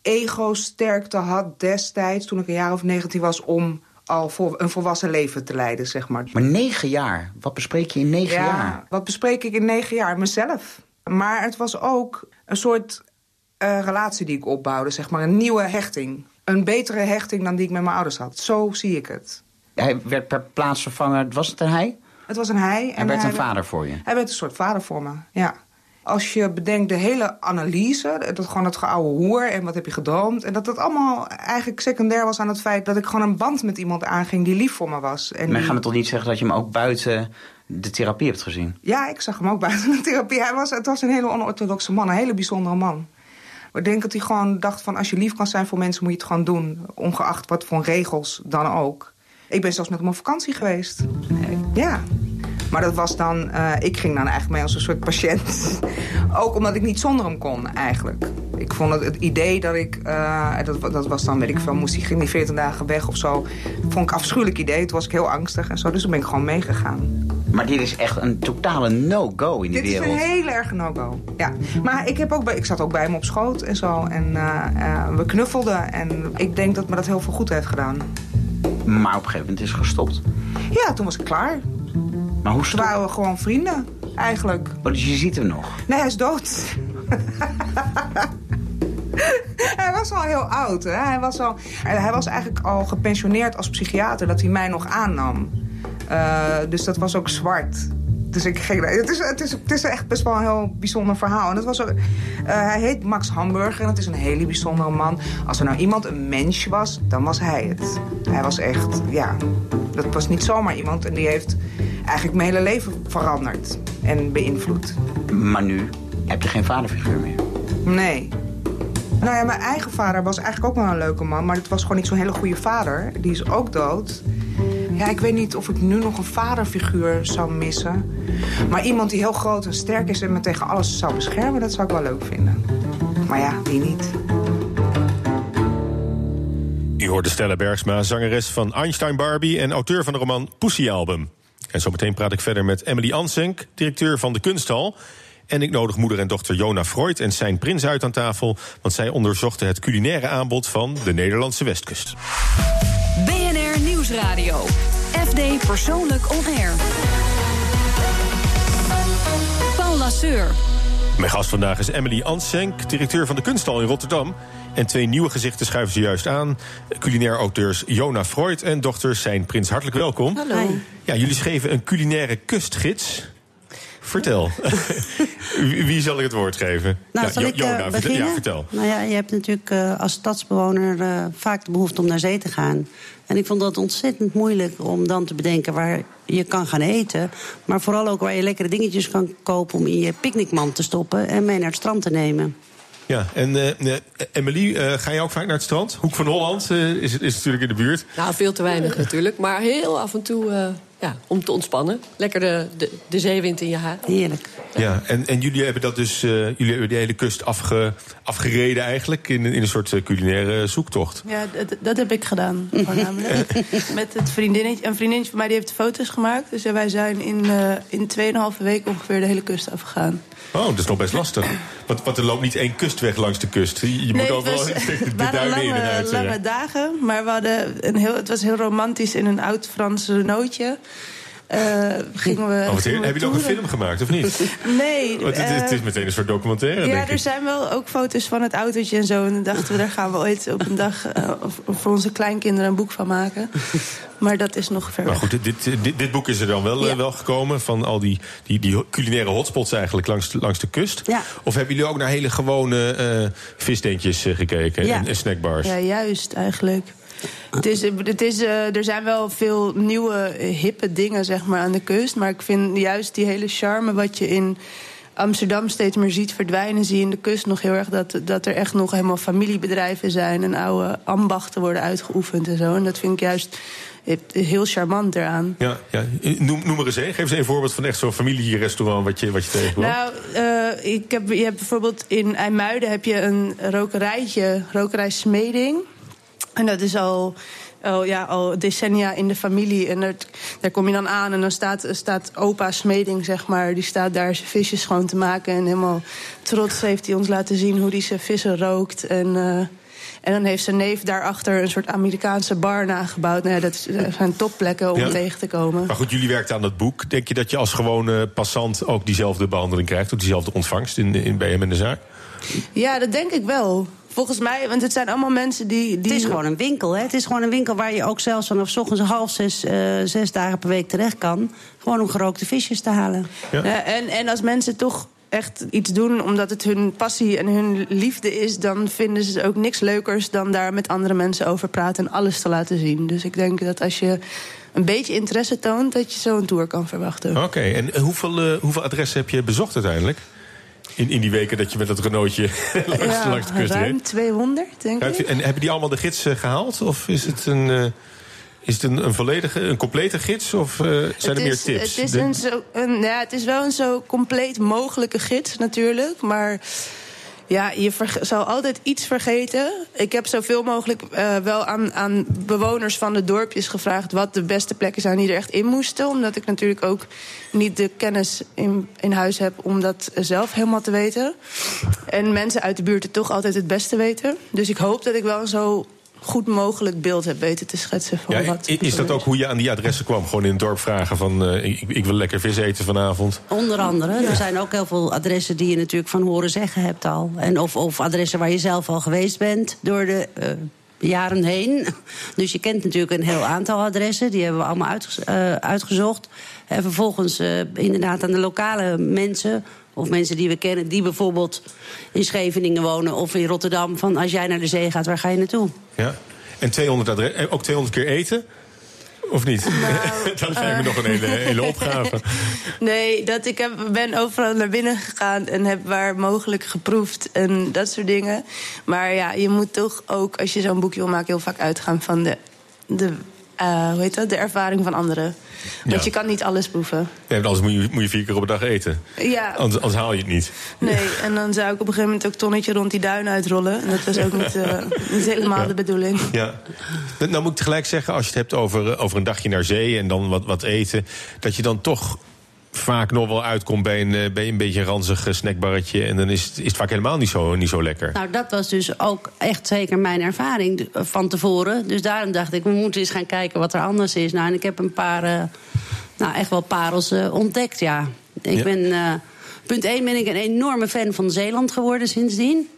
ego-sterkte had destijds, toen ik een jaar of 19 was, om al voor een volwassen leven te leiden, zeg maar. Maar negen jaar, wat bespreek je in negen ja, jaar? wat bespreek ik in negen jaar? Mezelf. Maar het was ook een soort eh, relatie die ik opbouwde, zeg maar. Een nieuwe hechting. Een betere hechting dan die ik met mijn ouders had. Zo zie ik het. Hij werd per plaatsvervanger, was het een hij? Het was een hij. Hij werd een vader voor je. Hij werd een soort vader voor me, ja. Als je bedenkt de hele analyse, dat gewoon het geouwe hoer en wat heb je gedroomd... en dat dat allemaal eigenlijk secundair was aan het feit... dat ik gewoon een band met iemand aanging die lief voor me was. En Maar die- ga me toch niet zeggen dat je hem ook buiten de therapie hebt gezien? Ja, ik zag hem ook buiten de therapie. Hij was, het was een hele onorthodoxe man, een hele bijzondere man. Ik denk dat hij gewoon dacht van... als je lief kan zijn voor mensen, moet je het gewoon doen. Ongeacht wat voor regels dan ook. Ik ben zelfs met hem op vakantie geweest. Ja. Maar dat was dan... eh, ik ging dan eigenlijk mee als een soort patiënt. ook omdat ik niet zonder hem kon, eigenlijk. Ik vond het, het idee dat ik... eh, dat, dat was dan, weet ik veel, moest hij, ging die 14 dagen weg of zo. Vond ik een afschuwelijk idee. Toen was ik heel angstig en zo. Dus toen ben ik gewoon meegegaan. Maar dit is echt een totale no-go in die Dit wereld. is een heel erg no-go. Ja. Maar ik, heb ook bij, ik zat ook bij hem op schoot en zo. En eh, eh, we knuffelden. En ik denk dat me dat heel veel goed heeft gedaan. Maar op een gegeven moment is het gestopt. Ja, toen was ik klaar. Maar hoe Toen waren we gewoon vrienden, eigenlijk. Oh, dus je ziet hem nog. Nee, hij is dood. hij was al heel oud. Hè? Hij, was al, hij was eigenlijk al gepensioneerd als psychiater dat hij mij nog aannam. Eh, dus dat was ook zwart. Dus ik ging, het, is, het, is, het is echt best wel een heel bijzonder verhaal. En dat was ook, eh, hij heet Max Hamburger en dat is een hele bijzondere man. Als er nou iemand een mens was, dan was hij het. Hij was echt, ja, dat was niet zomaar iemand. En die heeft eigenlijk mijn hele leven veranderd en beïnvloed. Maar nu heb je geen vaderfiguur meer. Nee. Nou ja, mijn eigen vader was eigenlijk ook wel een leuke man... maar het was gewoon niet zo'n hele goede vader. Die is ook dood. Ja, ik weet niet of ik nu nog een vaderfiguur zou missen. Maar iemand die heel groot en sterk is en me tegen alles zou beschermen, dat zou ik wel leuk vinden. Maar ja, wie niet? U hoorde Stella Bergsma, zangeres van Einstein Barbie en auteur van de roman Pussy Album. En zometeen praat ik verder met Emily Ansenk, directeur van de Kunsthal. En ik nodig moeder en dochter Jona Freud en zijn prins uit aan tafel, want zij onderzochten het culinaire aanbod van de Nederlandse Westkust. Nieuwsradio. FD Persoonlijk On Air. Paul Lasseur. Mijn gast vandaag is Emily Ansenk, directeur van de Kunsthal in Rotterdam. En twee nieuwe gezichten schuiven ze juist aan. Culinair auteurs Jona Freud en dochter Zijn Prins. Hartelijk welkom. Hallo. Ja, jullie schreven een culinaire kustgids. Vertel. Wie zal ik het woord geven? Nou, ja, zal Jo- ik eh, Jona, beginnen? Ja, vertel. Nou ja, je hebt natuurlijk eh, als stadsbewoner eh, vaak de behoefte om naar zee te gaan. En ik vond dat ontzettend moeilijk om dan te bedenken waar je kan gaan eten. Maar vooral ook waar je lekkere dingetjes kan kopen om in je picknickmand te stoppen en mee naar het strand te nemen. Ja, en eh, eh, Emily, eh, ga je ook vaak naar het strand? Hoek van Holland eh, is, is natuurlijk in de buurt. Nou, veel te weinig natuurlijk. Maar heel af en toe eh, ja, om te ontspannen. Lekker de, de, de zeewind in je haar. Heerlijk. Ja, en, en jullie hebben dat dus, eh, jullie hebben die hele kust afge, afgereden eigenlijk in, in een soort culinaire zoektocht. Ja, dat, dat heb ik gedaan, voornamelijk. Met het vriendinnetje. Een vriendinnetje van mij die heeft foto's gemaakt. Dus wij zijn in, eh in 2,5 weken ongeveer de hele kust afgegaan. Oh, dat is nog best lastig. Want, want er loopt niet één kustweg langs de kust. Je moet Nee, overal het was- de, duinen in en lange, uit. lange eh. dagen, maar we hadden een heel, het was heel romantisch in een oud Frans nootje. Eh, gingen we, Oh, wat gingen heer- we heb je nog een film gemaakt, of niet? Nee. Want het, het is eh, meteen een soort documentaire, ja, er zijn wel ook foto's van het autootje en zo. En dan dachten we, daar gaan we ooit op een dag eh, voor onze kleinkinderen een boek van maken. Maar dat is nog ver Maar goed, dit, dit, dit, boek is er dan wel, Ja. wel gekomen... van al die, die, die culinaire hotspots eigenlijk langs, de- langs de kust. Ja. Of hebben jullie ook naar hele gewone vissteentjes eh, gekeken Ja. en, en snackbars? Ja, juist eigenlijk. Het is, het is, eh, er zijn wel veel nieuwe, eh, hippe dingen zeg maar, aan de kust. Maar ik vind juist die hele charme wat je in Amsterdam steeds meer ziet verdwijnen... zie je in de kust nog heel erg dat, dat er echt nog helemaal familiebedrijven zijn... en oude ambachten worden uitgeoefend en zo. En dat vind ik juist eh, heel charmant eraan. Ja, ja. Noem, noem er eens één. Geef eens een voorbeeld van echt zo'n familierestaurant... wat je, wat je tegenkwam. Nou, ik heb, je hebt bijvoorbeeld in IJmuiden heb je een rokerijtje, rokerij Smeding. En dat is al, al, ja, al decennia in de familie. En dat, daar kom je dan aan en dan staat, staat opa Smeding, zeg maar... die staat daar zijn visjes schoon te maken. En helemaal trots heeft hij ons laten zien hoe hij zijn vissen rookt. En, eh, en dan heeft zijn neef daarachter een soort Amerikaanse bar nagebouwd. Nou ja, dat zijn topplekken om Ja. tegen te komen. Maar goed, jullie werkten aan dat boek. Denk je dat je als gewone passant ook diezelfde behandeling krijgt... of diezelfde ontvangst in, in, bij hem in de zaak? Ja, dat denk ik wel. Volgens mij, want het zijn allemaal mensen die... die... Het is gewoon een winkel, hè? Het is gewoon een winkel waar je ook zelfs vanaf 's ochtends half zes, eh, zes dagen per week terecht kan. Gewoon om gerookte visjes te halen. Ja, en, en als mensen toch echt iets doen omdat het hun passie en hun liefde is... dan vinden ze ook niks leukers dan daar met andere mensen over praten... en alles te laten zien. Dus ik denk dat als je een beetje interesse toont... dat je zo'n tour kan verwachten. Oké, en hoeveel, eh, hoeveel adressen heb je bezocht uiteindelijk? In, in die weken dat je met dat Renaultje langs, Ja, langs de kust ruim reed? 200, denk ik. En hebben die allemaal de gids eh, gehaald? Of is het een, eh, is het een, een volledige, een complete gids? Of eh, zijn er meer is- tips? Het is, een zo, een, ja, het is wel een zo compleet mogelijke gids natuurlijk. Maar ja, je zal altijd iets vergeten. Ik heb zoveel mogelijk eh, wel aan, aan bewoners van de dorpjes gevraagd... wat de beste plekken zijn die er echt in moesten. Omdat ik natuurlijk ook niet de kennis in, in huis heb... om dat zelf helemaal te weten. En mensen uit de buurt het toch altijd het beste weten. Dus ik hoop dat ik wel zo goed mogelijk beeld heb weten te schetsen... van ja, wat is dat ook hoe je aan die adressen kwam? Gewoon in het dorp vragen van... eh, ik, ik wil lekker vis eten vanavond. Onder andere. Er zijn ook heel veel adressen die je natuurlijk van horen zeggen hebt al. En of, of adressen waar je zelf al geweest bent door de eh, jaren heen. Dus je kent natuurlijk een heel aantal adressen. Die hebben we allemaal uitge- eh, uitgezocht. En vervolgens eh, inderdaad aan de lokale mensen... of mensen die we kennen, die bijvoorbeeld in Scheveningen wonen... of in Rotterdam, van als jij naar de zee gaat, waar ga je naartoe? Ja. En 200 adre- eh, ook 200 keer eten? Of niet? dat lijkt me nog een hele, hele opgave. Nee, dat ik heb, ben overal naar binnen gegaan en heb waar mogelijk geproefd en dat soort dingen. Maar ja, je moet toch ook, als je zo'n boekje wil maken, heel vaak uitgaan van de, de hoe heet dat, de ervaring van anderen. Want Ja. je kan niet alles proeven. Ja, anders moet je, moet je vier keer op een dag eten. Ja, Anders, anders haal je het niet. nee. En dan zou ik op een gegeven moment ook tonnetje rond die duin uitrollen. En dat was ook niet, eh, niet helemaal de bedoeling. Ja. Nou moet ik tegelijk zeggen, als je het hebt over, eh, over een dagje naar zee en dan wat, wat eten, dat je dan toch vaak nog wel uitkomt bij een, eh, bij een beetje een ranzig eh, snackbarretje. En dan is het, is het vaak helemaal niet zo, niet zo lekker. Nou, dat was dus ook echt zeker mijn ervaring van tevoren. Dus daarom dacht ik, we moeten eens gaan kijken wat er anders is. Nou, en ik heb een paar, eh, nou echt wel parels ontdekt, ja. Ik Ja. ben, punt 1 ben ik een enorme fan van Zeeland geworden sindsdien.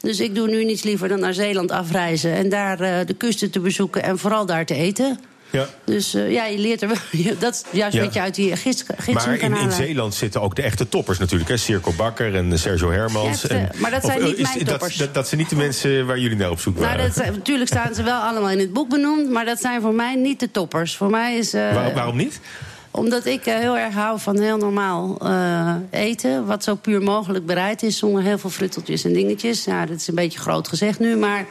Dus ik doe nu niets liever dan naar Zeeland afreizen... en daar de kusten te bezoeken en vooral daar te eten. Ja. Dus eh, ja, je leert er wel... dat is juist Ja. wat je uit die gids, Maar in. Zeeland zitten ook de echte toppers natuurlijk. Hè? Circo Bakker en Sergio Hermans. Echte, en, maar dat zijn eh, niet is- mijn toppers. Dat, dat, zijn niet de mensen waar jullie naar op zoek Nou, waren. dat, natuurlijk staan ze wel allemaal in het boek benoemd, maar dat zijn voor mij niet de toppers. Voor mij is. eh, Waar- waarom niet? Omdat ik eh, heel erg hou van heel normaal eh, eten. Wat zo puur mogelijk bereid is, zonder heel veel frutteltjes en dingetjes. Ja, dat is een beetje groot gezegd nu, maar.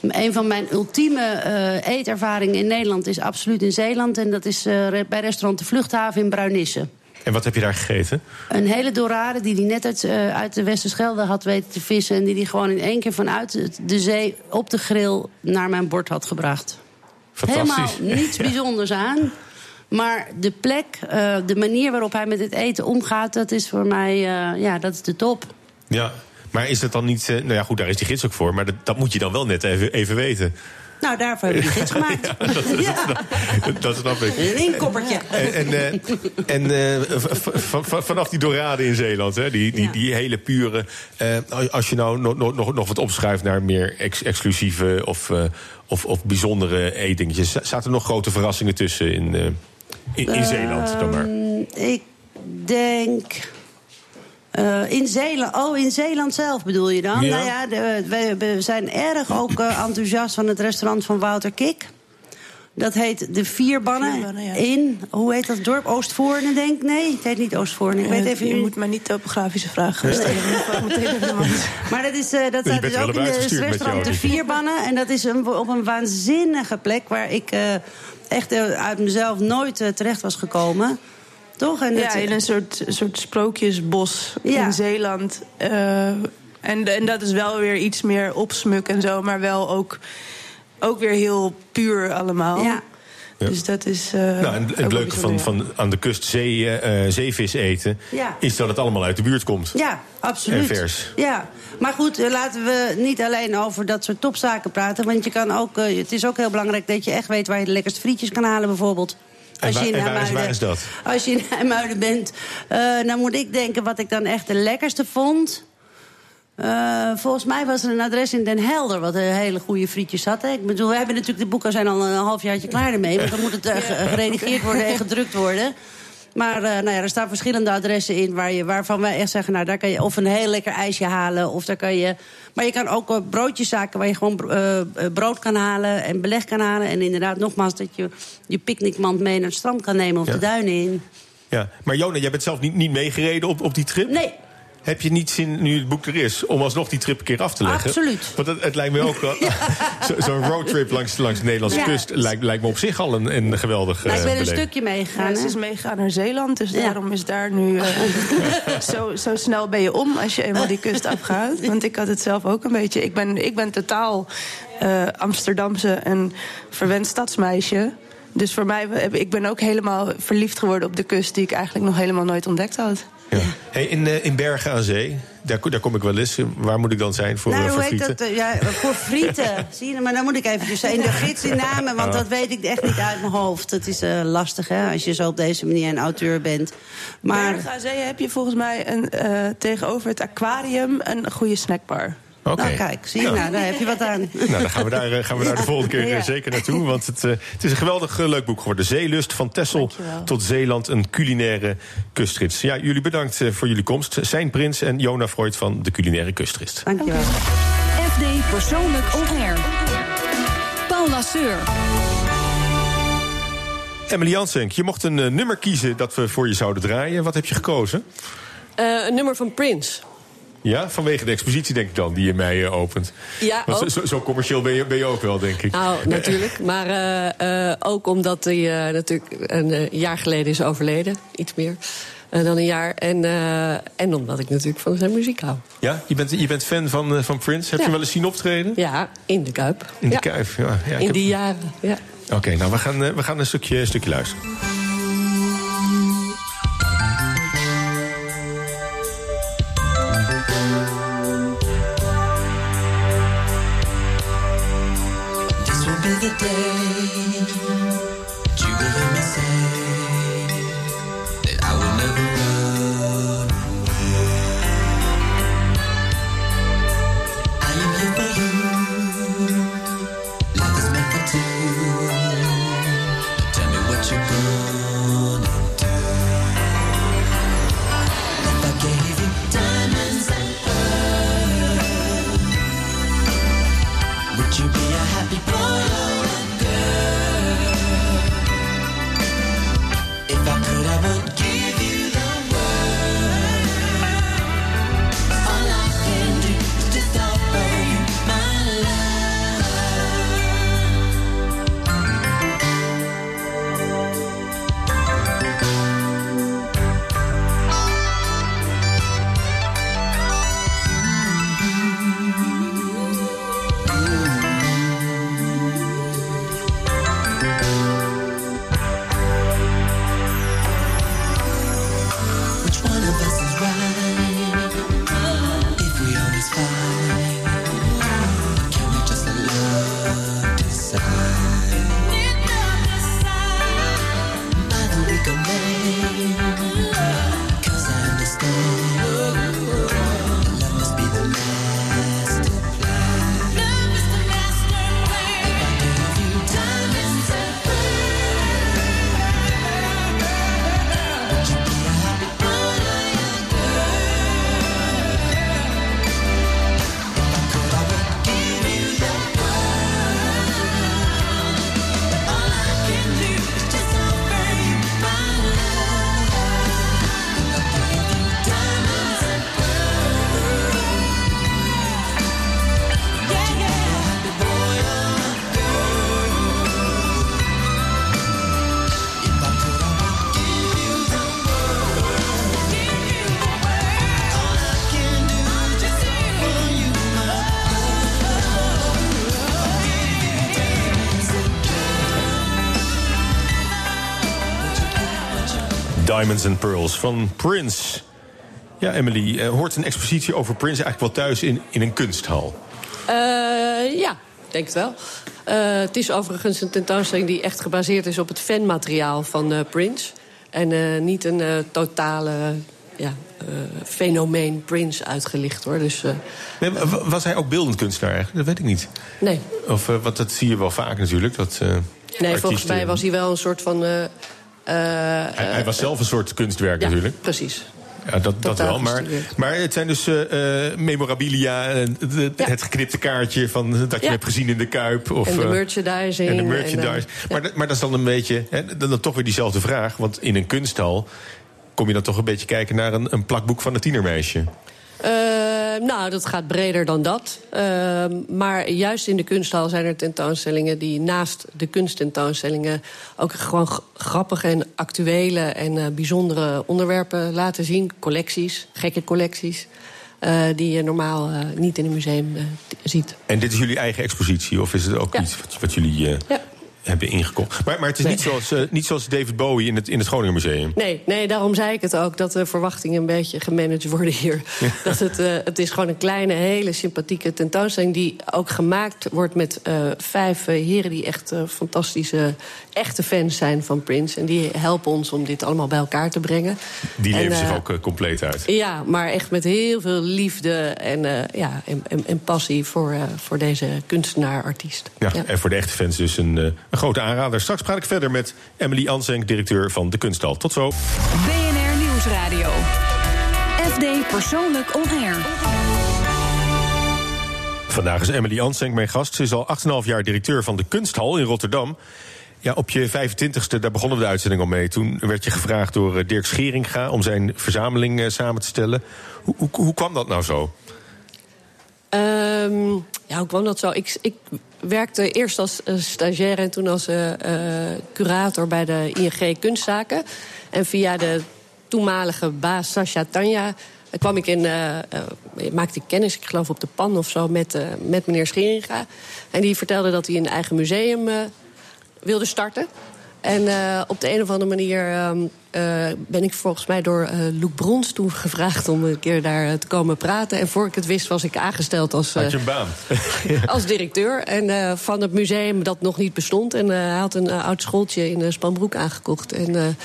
Een van mijn ultieme eh, eetervaringen in Nederland is absoluut in Zeeland. En dat is eh, bij restaurant De Vluchthaven in Bruinisse. En wat heb je daar gegeten? Een hele dorade die hij net uit, eh, uit de Westerschelde had weten te vissen... en die hij gewoon in één keer vanuit de zee op de grill naar mijn bord had gebracht. Fantastisch. Helemaal niets bijzonders aan. Maar de plek, de manier waarop hij met het eten omgaat... dat is voor mij, ja, dat is de top. Ja. Maar is het dan niet... eh, nou ja, goed, daar is die gids ook voor. Maar dat, dat moet je dan wel net even, even weten. Nou, daarvoor heb ik die gids gemaakt. Dat, dat snap ik. Een inkoppertje. En, en, eh, en eh, vanaf die dorade in Zeeland, hè, die, die, die hele pure... als je nou nog, nog, nog, nog wat opschuift naar meer ex- exclusieve of, eh, of, of bijzondere etentjes... zaten er nog grote verrassingen tussen in, in, in Zeeland dan maar? Ehm, ik denk. Eh, in Zeeland, oh, in Zeeland zelf bedoel je dan? Ja. Nou ja, de- we, we zijn erg ook eh, enthousiast van het restaurant van Wouter Kik. Dat heet De Vierbannen, Vierbannen, ja. in, hoe heet dat dorp? Oostvoorne, denk ik? Nee, het heet niet Oostvoorne. Ik weet Eh, even je moet mij niet topografische vragen stellen. Maar dat, is, eh, dat staat dus ook in het restaurant De. Vierbannen. En dat is een, op een waanzinnige plek waar ik eh, echt uit mezelf nooit terecht was gekomen. Toch? En Ja, dat- in een soort, soort sprookjesbos Ja. in Zeeland. Eh, en, en dat is wel weer iets meer opsmuk en zo, maar wel ook, ook weer heel puur allemaal. Ja. Dus dat is. eh, Nou, en het leuke van, van aan de kust zee, eh, zeevis eten... Ja. is dat het allemaal uit de buurt komt. Ja, absoluut. En vers. Ja, maar goed, laten we niet alleen over dat soort topzaken praten. Want je kan ook, het is ook heel belangrijk dat je echt weet waar je de lekkerste frietjes kan halen, bijvoorbeeld. En, waar, in en waar, is, IJmuiden- waar is dat? Als je in IJmuiden bent, eh, dan moet ik denken wat ik dan echt de lekkerste vond. Eh, volgens mij was er een adres in Den Helder wat een hele goede frietjes had. Hè? Ik bedoel, we hebben natuurlijk, de boeken zijn al een halfjaartje klaar ermee. Want dan moet het eh, ge- geredigeerd worden en gedrukt worden. Maar eh, nou ja, er staan verschillende adressen in waar je, waarvan wij echt zeggen... nou, daar kan je of een heel lekker ijsje halen, of daar kan je... Maar je kan ook eh, broodjeszaken waar je gewoon eh, brood kan halen en beleg kan halen. En inderdaad, nogmaals, dat je je picknickmand mee naar het strand kan nemen... of Ja. de duinen in. Ja. Maar Jona, jij bent zelf niet, niet meegereden op, op die trip? Nee. Heb je niet zin, nu het boek er is, om alsnog die trip een keer af te leggen? Absoluut. Want het, het lijkt me ook zo- Zo'n roadtrip langs, langs de Nederlandse Ja. kust lijkt, lijkt me op zich al een, een geweldig Nou, ik ben een stukje meegegaan. Ja, ze is meegegaan naar Zeeland, dus Ja. daarom is daar nu... eh, zo, zo snel ben je om als je eenmaal die kust afgaat. Want ik had het zelf ook een beetje. Ik ben, ik ben totaal eh, Amsterdamse en verwend stadsmeisje. Dus voor mij, ik ben ook helemaal verliefd geworden op de kust... die ik eigenlijk nog helemaal nooit ontdekt had. Ja. Hey, in, eh, in Bergen aan Zee, daar, daar kom ik wel eens. Waar moet ik dan zijn voor, nou, eh, hoe voor heet frieten? dat? Ja, voor frieten. Zie je, maar dan moet ik eventjes in de gids in namen, want dat weet ik echt niet uit mijn hoofd. Dat is eh, lastig, hè, als je zo op deze manier een auteur bent. Maar Bergen aan Zee heb je volgens mij een, eh, tegenover het aquarium een goede snackbar. Oké. nou, kijk, zie je, nou, daar heb je wat aan. Nou, dan gaan we daar, eh, gaan we daar de volgende keer eh, Ja. zeker naartoe. Want het, eh, het is een geweldig leuk boek geworden. Zeelust van Tessel tot Zeeland, een culinaire kustrit. Ja, jullie bedankt eh, voor jullie komst. Zijn Prins en Jona Freud van de culinaire kustrit. Dankjewel. FD Persoonlijk On Air. Paul Lasseur. Emily Janssenk, je mocht een nummer kiezen dat we voor je zouden draaien. Wat heb je gekozen? Eh, een nummer van Prince. Ja, vanwege de expositie denk ik dan, die in mei eh, opent. Ja, zo, ook. zo, zo commercieel ben je, ben je ook wel, denk ik. Nou, natuurlijk. Maar eh, eh, ook omdat hij natuurlijk een jaar geleden is overleden. Iets meer dan een jaar. En, en omdat ik natuurlijk van zijn muziek hou. Ja, je bent, je bent fan van, van Prince. Heb je Ja. hem wel eens zien optreden? Ja, in de Kuip. In de Ja. Kuip, ja. ja In heb- die jaren, ja. Oké, nou, we gaan, we gaan een stukje, een stukje luisteren. Day Diamonds and Pearls van Prince. Ja, Emily, eh, hoort een expositie over Prince eigenlijk wel thuis in, in een kunsthal? Eh, ja, ik denk het wel. Eh, het is overigens een tentoonstelling die echt gebaseerd is op het fanmateriaal van Prince. En niet een totale ja, fenomeen Prince uitgelicht hoor. Dus Nee, was hij ook beeldend kunstenaar eigenlijk? Dat weet ik niet. nee. Of, want dat zie je wel vaak natuurlijk. Dat, Nee, volgens mij was hij wel een soort van. Eh, eh, Hij, hij was zelf een soort kunstwerk ja, natuurlijk. precies. Ja, dat, dat wel. Maar, maar het zijn dus eh, eh, memorabilia, de- het geknipte kaartje van, dat je Ja. hebt gezien in de Kuip. Of, En de merchandising En de en, merchandise. maar, dat- maar dat is dan een beetje, hè, dan, dan toch weer diezelfde vraag. Want in een kunsthal kom je dan toch een beetje kijken naar een, een plakboek van een tienermeisje. Eh, nou, dat gaat breder dan dat. Eh, maar juist in de kunsthal zijn er tentoonstellingen die naast de kunsttentoonstellingen ook gewoon grappige en actuele en eh, bijzondere onderwerpen laten zien. Collecties, gekke collecties. eh, die je normaal eh, niet in een museum eh, ziet. En dit is jullie eigen expositie? Of is het ook iets wat, wat jullie eh, hebben ingekocht? Maar, maar het is niet, zoals, eh, niet zoals David Bowie in het, in het Groninger Museum. Nee, nee, daarom zei ik het ook, dat de verwachtingen een beetje gemanaged worden hier. Dat het, eh, het is gewoon een kleine, hele sympathieke tentoonstelling... die ook gemaakt wordt met eh, vijf heren die echt fantastische, echte fans zijn van Prince. En die helpen ons om dit allemaal bij elkaar te brengen. Die En, leven zich ook compleet uit. Ja, maar echt met heel veel liefde en, ja, en, en, en passie voor, voor deze kunstenaar-artiest. Ja, En voor de echte fans dus een, een grote aanrader. Straks praat ik verder met Emily Ansenk, directeur van de Kunsthal. Tot zo. BNR Nieuwsradio. FD Persoonlijk On Air. Vandaag is Emily Ansenk mijn gast. Ze is al 8,5 jaar directeur van de Kunsthal in Rotterdam. Ja, op je 25ste, daar begonnen we de uitzending al mee. Toen werd je gevraagd door eh, Dirk Scheringa om zijn verzameling eh, samen te stellen. Hoe, hoe, hoe kwam dat nou zo? Ehm, ja, hoe kwam dat zo? Ik, ik werkte eerst als eh, stagiaire en toen als eh, eh, curator bij de ING Kunstzaken. En via de toenmalige baas Sascha Tanja kwam ik in, maakte ik kennis, ik geloof op de pan of zo, met, met meneer Scheringa. En die vertelde dat hij een eigen museum wilde starten. En eh, op de een of andere manier ehm, eh, ben ik volgens mij door eh Loek Brons toen gevraagd om een keer daar te komen praten. En voor ik het wist was ik aangesteld als, baan? als directeur. En van het museum dat nog niet bestond. En hij had een oud schooltje in Spanbroek aangekocht. En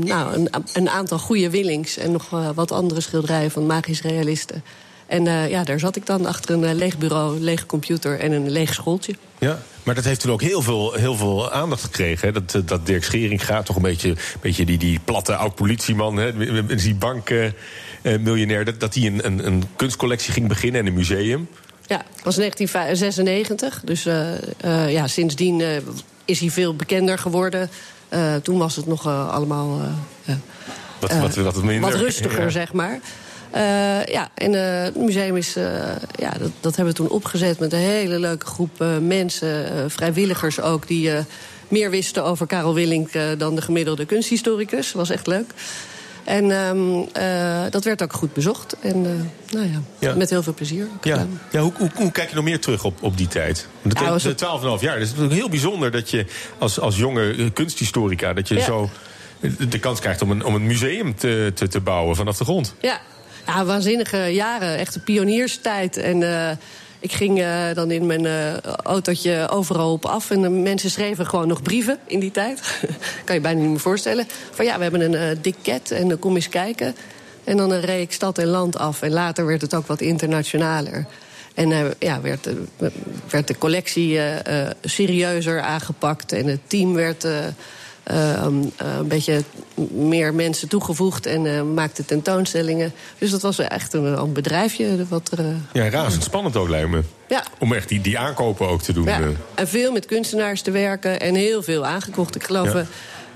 nou, een, een aantal goede Willings en nog wat andere schilderijen van magisch realisten. En ja, daar zat ik dan achter een leeg bureau, een lege computer en een leeg schooltje. Ja, maar dat heeft toen ook heel veel, heel veel aandacht gekregen. Hè? Dat, eh, dat Dirk Schering gaat toch een beetje, beetje die, die platte oud-politieman, die bankmiljonair, dat, dat hij een, een, een kunstcollectie ging beginnen en een museum. Ja, het was 1996. Dus eh, eh, ja, sindsdien eh, is hij veel bekender geworden. Eh, toen was het nog eh, allemaal eh, Wat, eh, wat, wat minder. wat rustiger, Ja. zeg maar. Eh, ja, en eh, het museum is, eh, ja, dat, dat hebben we toen opgezet met een hele leuke groep mensen, vrijwilligers ook, die meer wisten over Karel Willink dan de gemiddelde kunsthistoricus. Dat was echt leuk. En ehm, eh, dat werd ook goed bezocht. En nou ja, Ja. met heel veel plezier. Ja, ja hoe, hoe, hoe kijk je nog meer terug op, op die tijd? Want Ja, was het- de 12,5 jaar. Dat is natuurlijk heel bijzonder dat je als, als jonge kunsthistorica... dat je Ja. zo de kans krijgt om een, om een museum te, te, te bouwen vanaf de grond. Ja. Ja, waanzinnige jaren. Echt een pionierstijd. En eh, ik ging eh, dan in mijn eh, autootje overal op af. En de mensen schreven gewoon nog brieven in die tijd. kan je bijna niet meer voorstellen. Van ja, we hebben een diket en dan kom eens kijken. En dan reed ik stad en land af. En later werd het ook wat internationaler. En eh, ja, werd, werd de collectie serieuzer aangepakt. En het team werd een beetje meer mensen toegevoegd. En eh, maakte tentoonstellingen. Dus dat was echt een, een bedrijfje. Wat er, eh, Ja, razendspannend ook lijkt me. ja, Om echt die, die aankopen ook te doen. ja. eh. En veel met kunstenaars te werken. En heel veel aangekocht. Ik geloof Ja. eh,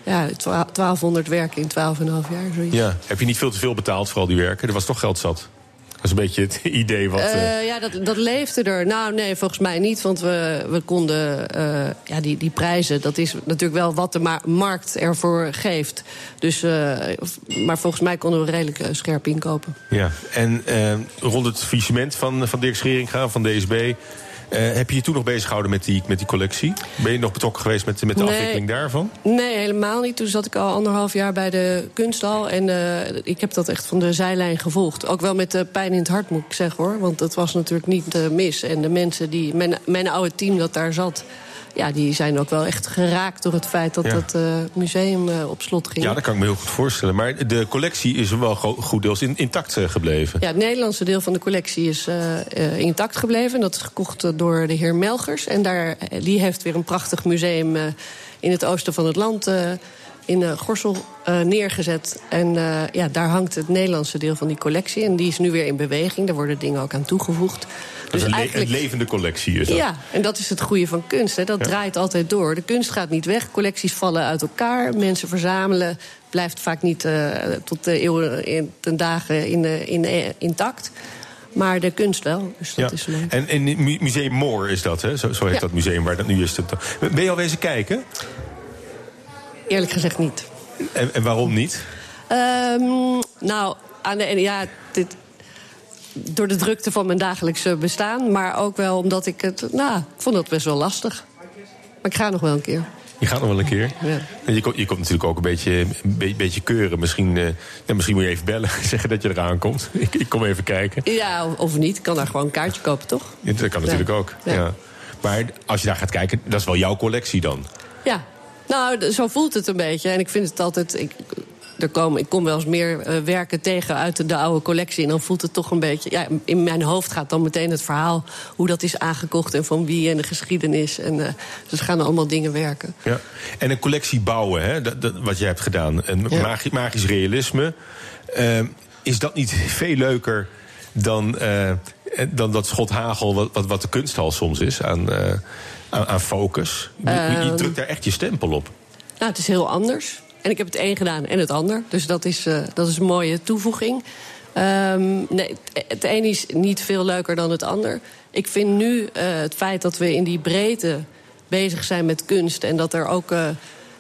ja, 1200 werken in 12,5 jaar. Zoiets. Ja. Heb je niet veel te veel betaald voor al die werken? Er was toch geld zat. Dat is een beetje het idee wat... eh, Eh, ja, dat, dat leefde er. Nou, nee, volgens mij niet. Want we, we konden. eh, ja, die, die prijzen, dat is natuurlijk wel wat de ma- markt ervoor geeft. Dus, eh, maar volgens mij konden we redelijk scherp inkopen. Ja, en rond het faillissement van, van Dirk Scheringa, van DSB... eh, heb je je toen nog bezig gehouden met die, met die collectie? Ben je nog betrokken geweest met, met de Nee. afwikkeling daarvan? Nee, helemaal niet. Toen zat ik al anderhalf jaar bij de kunsthal. En eh, ik heb dat echt van de zijlijn gevolgd. Ook wel met eh, pijn in het hart, moet ik zeggen hoor. Want dat was natuurlijk niet mis. En de mensen die. Mijn, mijn oude team dat daar zat. Ja, die zijn ook wel echt geraakt door het feit dat Ja. dat eh, museum eh, op slot ging. Ja, dat kan ik me heel goed voorstellen. Maar de collectie is wel go- goed deels in- intact eh, gebleven. Ja, het Nederlandse deel van de collectie is intact gebleven. Dat is gekocht door de heer Melgers. En daar, die heeft weer een prachtig museum in het oosten van het land... in eh, Gorsel eh, neergezet. En eh, ja, daar hangt het Nederlandse deel van die collectie. En die is nu weer in beweging. Daar worden dingen ook aan toegevoegd. Is een, le- een levende collectie is dat. Ja, en dat is het goede van kunst. Hè. Dat Ja. draait altijd door. De kunst gaat niet weg. Collecties vallen uit elkaar. Mensen verzamelen. Blijft vaak niet eh, tot de eeuwen in, ten dagen in, in, intact. Maar de kunst wel. Dus dat Ja. is leuk. En, en Mu- Museum Moor is dat, hè? Zo, zo heet Ja. dat museum waar dat nu is. Ben je al wezen kijken? Eerlijk gezegd niet. En, en waarom niet? Ehm, nou, aan de ene, ja, dit, door de drukte van mijn dagelijkse bestaan. Maar ook wel omdat ik het. Nou, ik vond dat best wel lastig. Maar ik ga nog wel een keer. Je gaat nog wel een keer. Ja. En je, komt, je komt natuurlijk ook een beetje, een be- beetje keuren. Misschien, eh, ja, misschien moet je even bellen, zeggen dat je eraan komt. Ik, ik kom even kijken. Ja, of, niet. Ik kan daar gewoon een kaartje kopen, toch? Ja, dat kan natuurlijk ook. Maar als je daar gaat kijken, dat is wel jouw collectie dan. Ja, nou, zo voelt het een beetje. En ik vind het altijd. Ik, er komen, ik kom wel eens meer eh, werken tegen uit de, de oude collectie. En dan voelt het toch een beetje. Ja, in mijn hoofd gaat dan meteen het verhaal. Hoe dat is aangekocht en van wie en de geschiedenis. En, eh, dus gaan er allemaal dingen werken. Ja. En een collectie bouwen, hè, dat, dat, wat jij hebt gedaan. Een Ja. magisch realisme. Eh, is dat niet veel leuker dan, dan dat schot hagel wat, wat, wat de kunsthal soms is aan, aan, aan focus? Je, je Ehm. drukt daar echt je stempel op. Nou, het is heel anders. En ik heb het een gedaan en het ander. Dus dat is, eh, dat is een mooie toevoeging. Ehm, nee, het- een is niet veel leuker dan het ander. Ik vind nu eh, het feit dat we in die breedte bezig zijn met kunst... en dat er ook eh,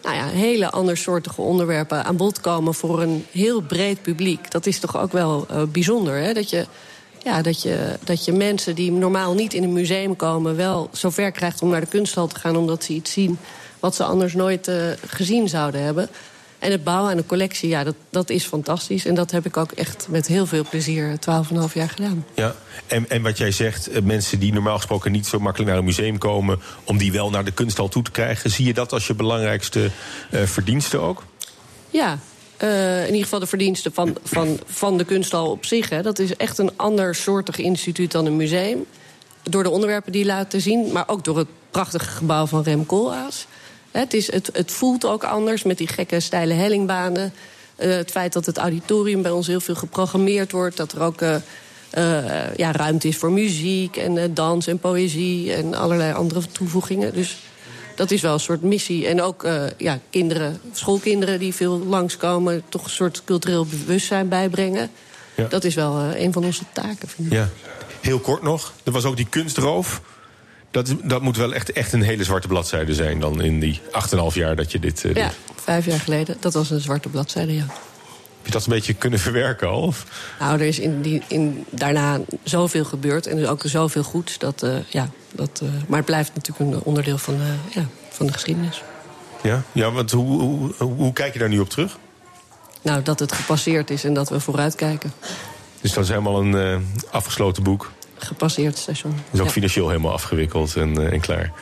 nou ja, hele andersoortige onderwerpen aan bod komen... voor een heel breed publiek. Dat is toch ook wel bijzonder, hè? Dat je... Ja, dat je, dat je mensen die normaal niet in een museum komen... wel zover krijgt om naar de kunsthal te gaan... omdat ze iets zien wat ze anders nooit eh, gezien zouden hebben. En het bouwen aan een collectie, ja, dat, dat is fantastisch. En dat heb ik ook echt met heel veel plezier 12,5 jaar gedaan. Ja, en, en wat jij zegt, eh, mensen die normaal gesproken niet zo makkelijk naar een museum komen, om die wel naar de kunsthal toe te krijgen, zie je dat als je belangrijkste eh, verdienste ook? Ja, eh, in ieder geval de verdiensten van, van, van de kunsthal op zich. Hè. Dat is echt een ander soortig instituut dan een museum. Door de onderwerpen die laten zien, maar ook door het prachtige gebouw van Rem Koolhaas. Het, is, het, het voelt ook anders met die gekke steile hellingbanen. Eh, het feit dat het auditorium bij ons heel veel geprogrammeerd wordt. Dat er ook eh, ja, ruimte is voor muziek en dans en poëzie en allerlei andere toevoegingen. Dus dat is wel een soort missie. En ook eh, ja, kinderen, schoolkinderen die veel langskomen, toch een soort cultureel bewustzijn bijbrengen. Ja. Dat is wel eh, een van onze taken, vind ik. Ja. Heel kort nog, er was ook die kunstroof. Dat, dat moet wel echt, echt een hele zwarte bladzijde zijn dan in die 8,5 jaar dat je dit eh, Ja, doet. vijf jaar geleden. Dat was een zwarte bladzijde, ja. Je dat een beetje kunnen verwerken al? Of? Nou, er is in die, in, daarna zoveel gebeurd en dus ook zoveel goeds. Dat, eh, ja, dat, eh, maar het blijft natuurlijk een onderdeel van, eh, ja, van de geschiedenis. Ja, ja want hoe, hoe, kijk je daar nu op terug? Nou, dat het gepasseerd is en dat we vooruitkijken. Dus dat is helemaal een afgesloten boek. Gepasseerd station. is ook Ja. financieel helemaal afgewikkeld en, en klaar.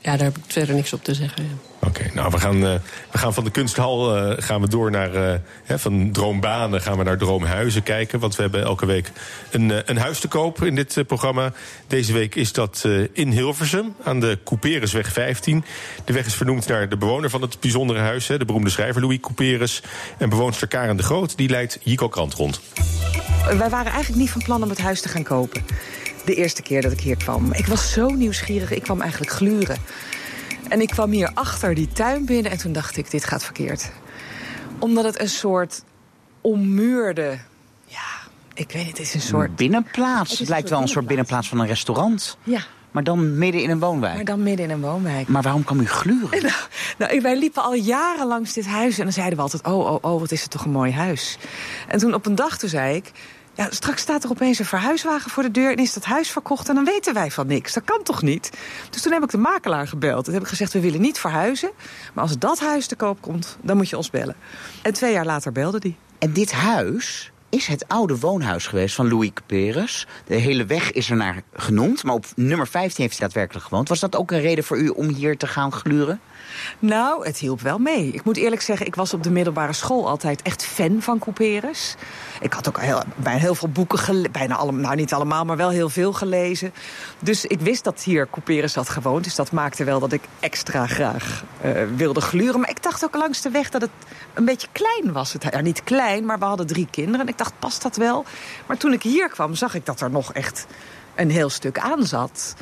Ja, daar heb ik verder niks op te zeggen. ja. Oké, nou we gaan, eh, we gaan van de kunsthal eh, gaan we door naar eh, van droombanen gaan we naar droomhuizen kijken. Want we hebben elke week een, een huis te koop in dit programma. Deze week is dat in Hilversum aan de Couperusweg 15. De weg is vernoemd naar de bewoner van het bijzondere huis, de beroemde schrijver Louis Couperus. En bewoonster Karen de Groot, die leidt Jico Krant rond. Wij waren eigenlijk niet van plan om het huis te gaan kopen. De eerste keer dat ik hier kwam. Ik was zo nieuwsgierig, ik kwam eigenlijk gluren. En ik kwam hier achter die tuin binnen en toen dacht ik, dit gaat verkeerd. Omdat het een soort ommuurde... Ja, ik weet niet, het is een soort... binnenplaats. Het lijkt wel een soort binnenplaats van een restaurant. Ja, Maar dan midden in een woonwijk. maar dan midden in een woonwijk. Maar waarom kwam u gluren? Nou, nou, wij liepen al jaren langs dit huis en dan zeiden we altijd... oh, oh, oh, wat is het toch een mooi huis. En toen op een dag toen zei ik... Ja, straks staat er opeens een verhuiswagen voor de deur... en is dat huis verkocht en dan weten wij van niks. Dat kan toch niet? Dus toen heb ik de makelaar gebeld. Toen heb ik gezegd, we willen niet verhuizen... maar als dat huis te koop komt, dan moet je ons bellen. En twee jaar later belde die. En dit huis is het oude woonhuis geweest van Louis Couperus. De hele weg is er naar genoemd, maar op nummer 15 heeft hij daadwerkelijk gewoond. Was dat ook een reden voor u om hier te gaan gluren? Nou, het hielp wel mee. Ik moet eerlijk zeggen, ik was op de middelbare school altijd echt fan van Couperus. Ik had ook heel, bijna heel veel boeken gelezen. Bijna allemaal, nou niet allemaal, maar wel heel veel gelezen. Dus ik wist dat hier Couperus had gewoond. Dus dat maakte wel dat ik extra graag eh, wilde gluren. Maar ik dacht ook langs de weg dat het een beetje klein was. Het, ja, niet klein, maar we hadden drie kinderen. En ik dacht, past dat wel? Maar toen ik hier kwam, zag ik dat er nog echt een heel stuk aan zat.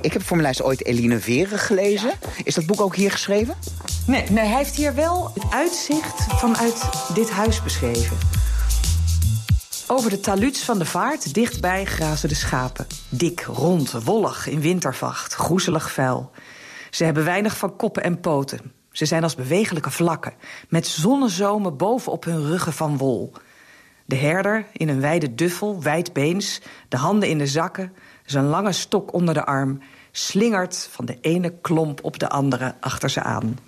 Ik heb voor mijn lijst ooit Eline Veren gelezen. Is dat boek ook hier geschreven? Nee, nee, hij heeft hier wel het uitzicht vanuit dit huis beschreven. Over de taluds van de vaart, dichtbij grazen de schapen. Dik, rond, wollig, in wintervacht, groezelig vuil. Ze hebben weinig van koppen en poten. Ze zijn als bewegelijke vlakken, met zonnezomen bovenop hun ruggen van wol. De herder in een wijde duffel, wijdbeens, de handen in de zakken, zijn lange stok onder de arm, slingert van de ene klomp op de andere achter ze aan.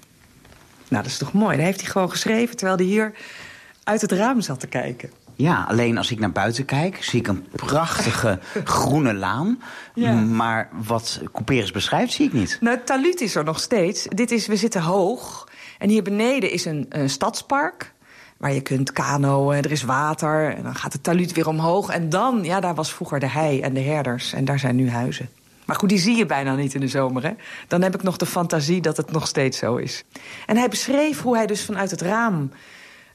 Nou, dat is toch mooi. Dat heeft hij gewoon geschreven terwijl hij hier uit het raam zat te kijken. Ja, alleen als ik naar buiten kijk, zie ik een prachtige groene laan. Ja. Maar wat Couperus beschrijft, zie ik niet. Nou, het talud is er nog steeds. Dit is, we zitten hoog. En hier beneden is een, een stadspark. Waar je kunt kanoën, er is water. En dan gaat het talud weer omhoog. En dan, ja, daar was vroeger de hei en de herders. En daar zijn nu huizen. Maar goed, die zie je bijna niet in de zomer, hè? Dan heb ik nog de fantasie dat het nog steeds zo is. En hij beschreef hoe hij dus vanuit het raam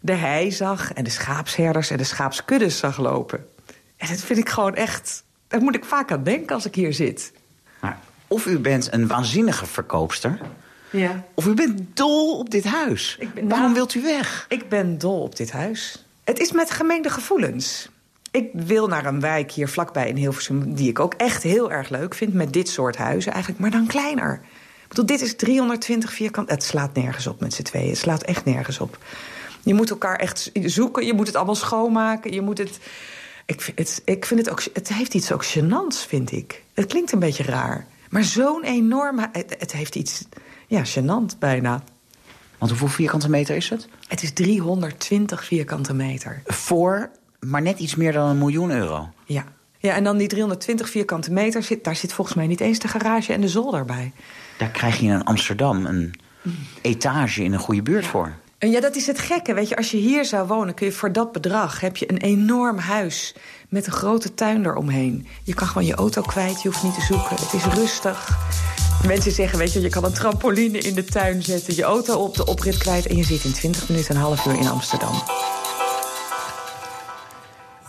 de hei zag... en de schaapsherders en de schaapskuddes zag lopen. En dat vind ik gewoon echt... Daar moet ik vaak aan denken als ik hier zit. Maar Of u bent een waanzinnige verkoopster... Ja. of u bent dol op dit huis. Waarom wilt u weg? Ik ben dol op dit huis. Het is met gemengde gevoelens. Ik wil naar een wijk hier vlakbij in Hilversum... die ik ook echt heel erg leuk vind, met dit soort huizen eigenlijk... maar dan kleiner. Ik bedoel, dit is 320 vierkant... Het slaat nergens op met z'n tweeën. Het slaat echt nergens op. Je moet elkaar echt zoeken. Je moet het allemaal schoonmaken. Je moet het... Ik vind het, ik vind het ook... Het heeft iets ook gênants, vind ik. Het klinkt een beetje raar. Maar zo'n enorme... Het, het heeft iets... Ja, gênant bijna. Want hoeveel vierkante meter is het? Het is 320 vierkante meter. Voor maar net iets meer dan een miljoen euro. Ja. Ja, en dan die 320 vierkante meter, zit, daar zit volgens mij niet eens de garage en de zolder bij. Daar krijg je in Amsterdam een etage in een goede buurt voor. Ja, dat is het gekke. Weet je, als je hier zou wonen, kun je voor dat bedrag... heb je een enorm huis met een grote tuin eromheen. Je kan gewoon je auto kwijt, je hoeft niet te zoeken. Het is rustig. Mensen zeggen, weet je, je kan een trampoline in de tuin zetten... je auto op de oprit kwijt en je zit in 20 minuten, een half uur in Amsterdam.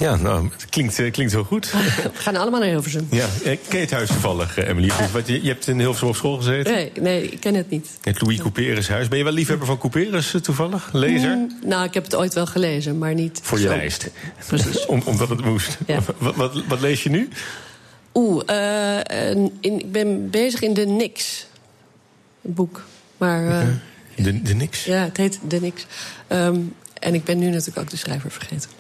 Ja, nou, het klinkt, eh, klinkt heel goed. We gaan allemaal naar Hilversum. Ja, eh, ken je het huis toevallig, eh, Emily? Want je, je hebt in Hilversum op school gezeten. Nee, nee, ik ken het niet. Het Louis Couperus huis. Ben je wel liefhebber van Couperus tovollig? Lezer? Mm, nou, ik heb het ooit wel gelezen, maar niet... Voor je zo. lijst. Precies. Om, omdat het moest. Ja. Wat, wat, wat lees je nu? Oeh, eh, in, ik ben bezig in De Nix. Een boek. Maar eh, De, de niks. ja, het heet De Nix. Ehm, en ik ben nu natuurlijk ook de schrijver vergeten.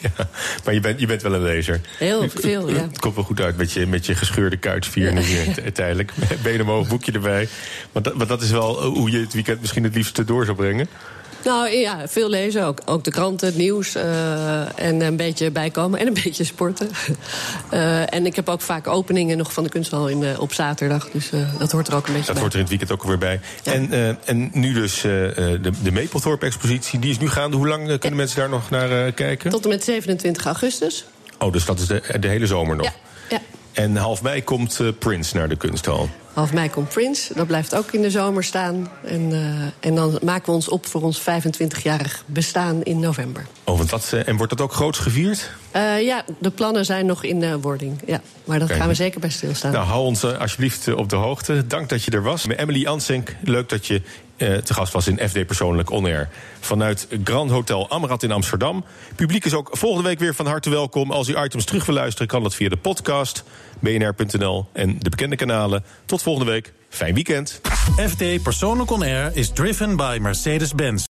Ja, maar je bent, je bent wel een lezer. Heel veel, ja. Het komt wel goed uit met je, met je gescheurde kuitsvier nu eh, uiteindelijk. Benen omhoog, boekje erbij. Want dat, want dat is wel eh, hoe je het weekend misschien het liefste door zou brengen. Nou ja, veel lezen. Ook, ook de kranten, het nieuws. eh, en een beetje bijkomen en een beetje sporten. Eh, en ik heb ook vaak openingen nog van de kunsthal in, eh, op zaterdag. Dus dat hoort er ook een beetje Dat bij. hoort er in het weekend ook weer bij. En, en nu dus de, de Maplethorpe-expositie. Die is nu gaande. Hoe lang kunnen mensen daar nog naar kijken? Tot en met 27 augustus. Oh, dus dat is de, de hele zomer nog. Ja. En half mei komt eh, Prince naar de kunsthal. Half mei komt Prince. Dat blijft ook in de zomer staan. En, eh, en dan maken we ons op voor ons 25-jarig bestaan in november. Oh, want dat, eh, en wordt dat ook groots gevierd? Ja, de plannen zijn nog in de wording. Ja, maar Kijk. gaan we zeker bij stilstaan. Nou, hou ons alsjeblieft op de hoogte. Dank dat je er was. Emily Ansenk, leuk dat je eh, te gast was in FD Persoonlijk On Air. Vanuit Grand Hotel Amrad in Amsterdam. Publiek is ook volgende week weer van harte welkom. Als u items terug wil luisteren, kan dat via de podcast, bnr.nl en de bekende kanalen. Tot volgende week. Fijn weekend. FD Persoonlijk On Air is driven by Mercedes-Benz.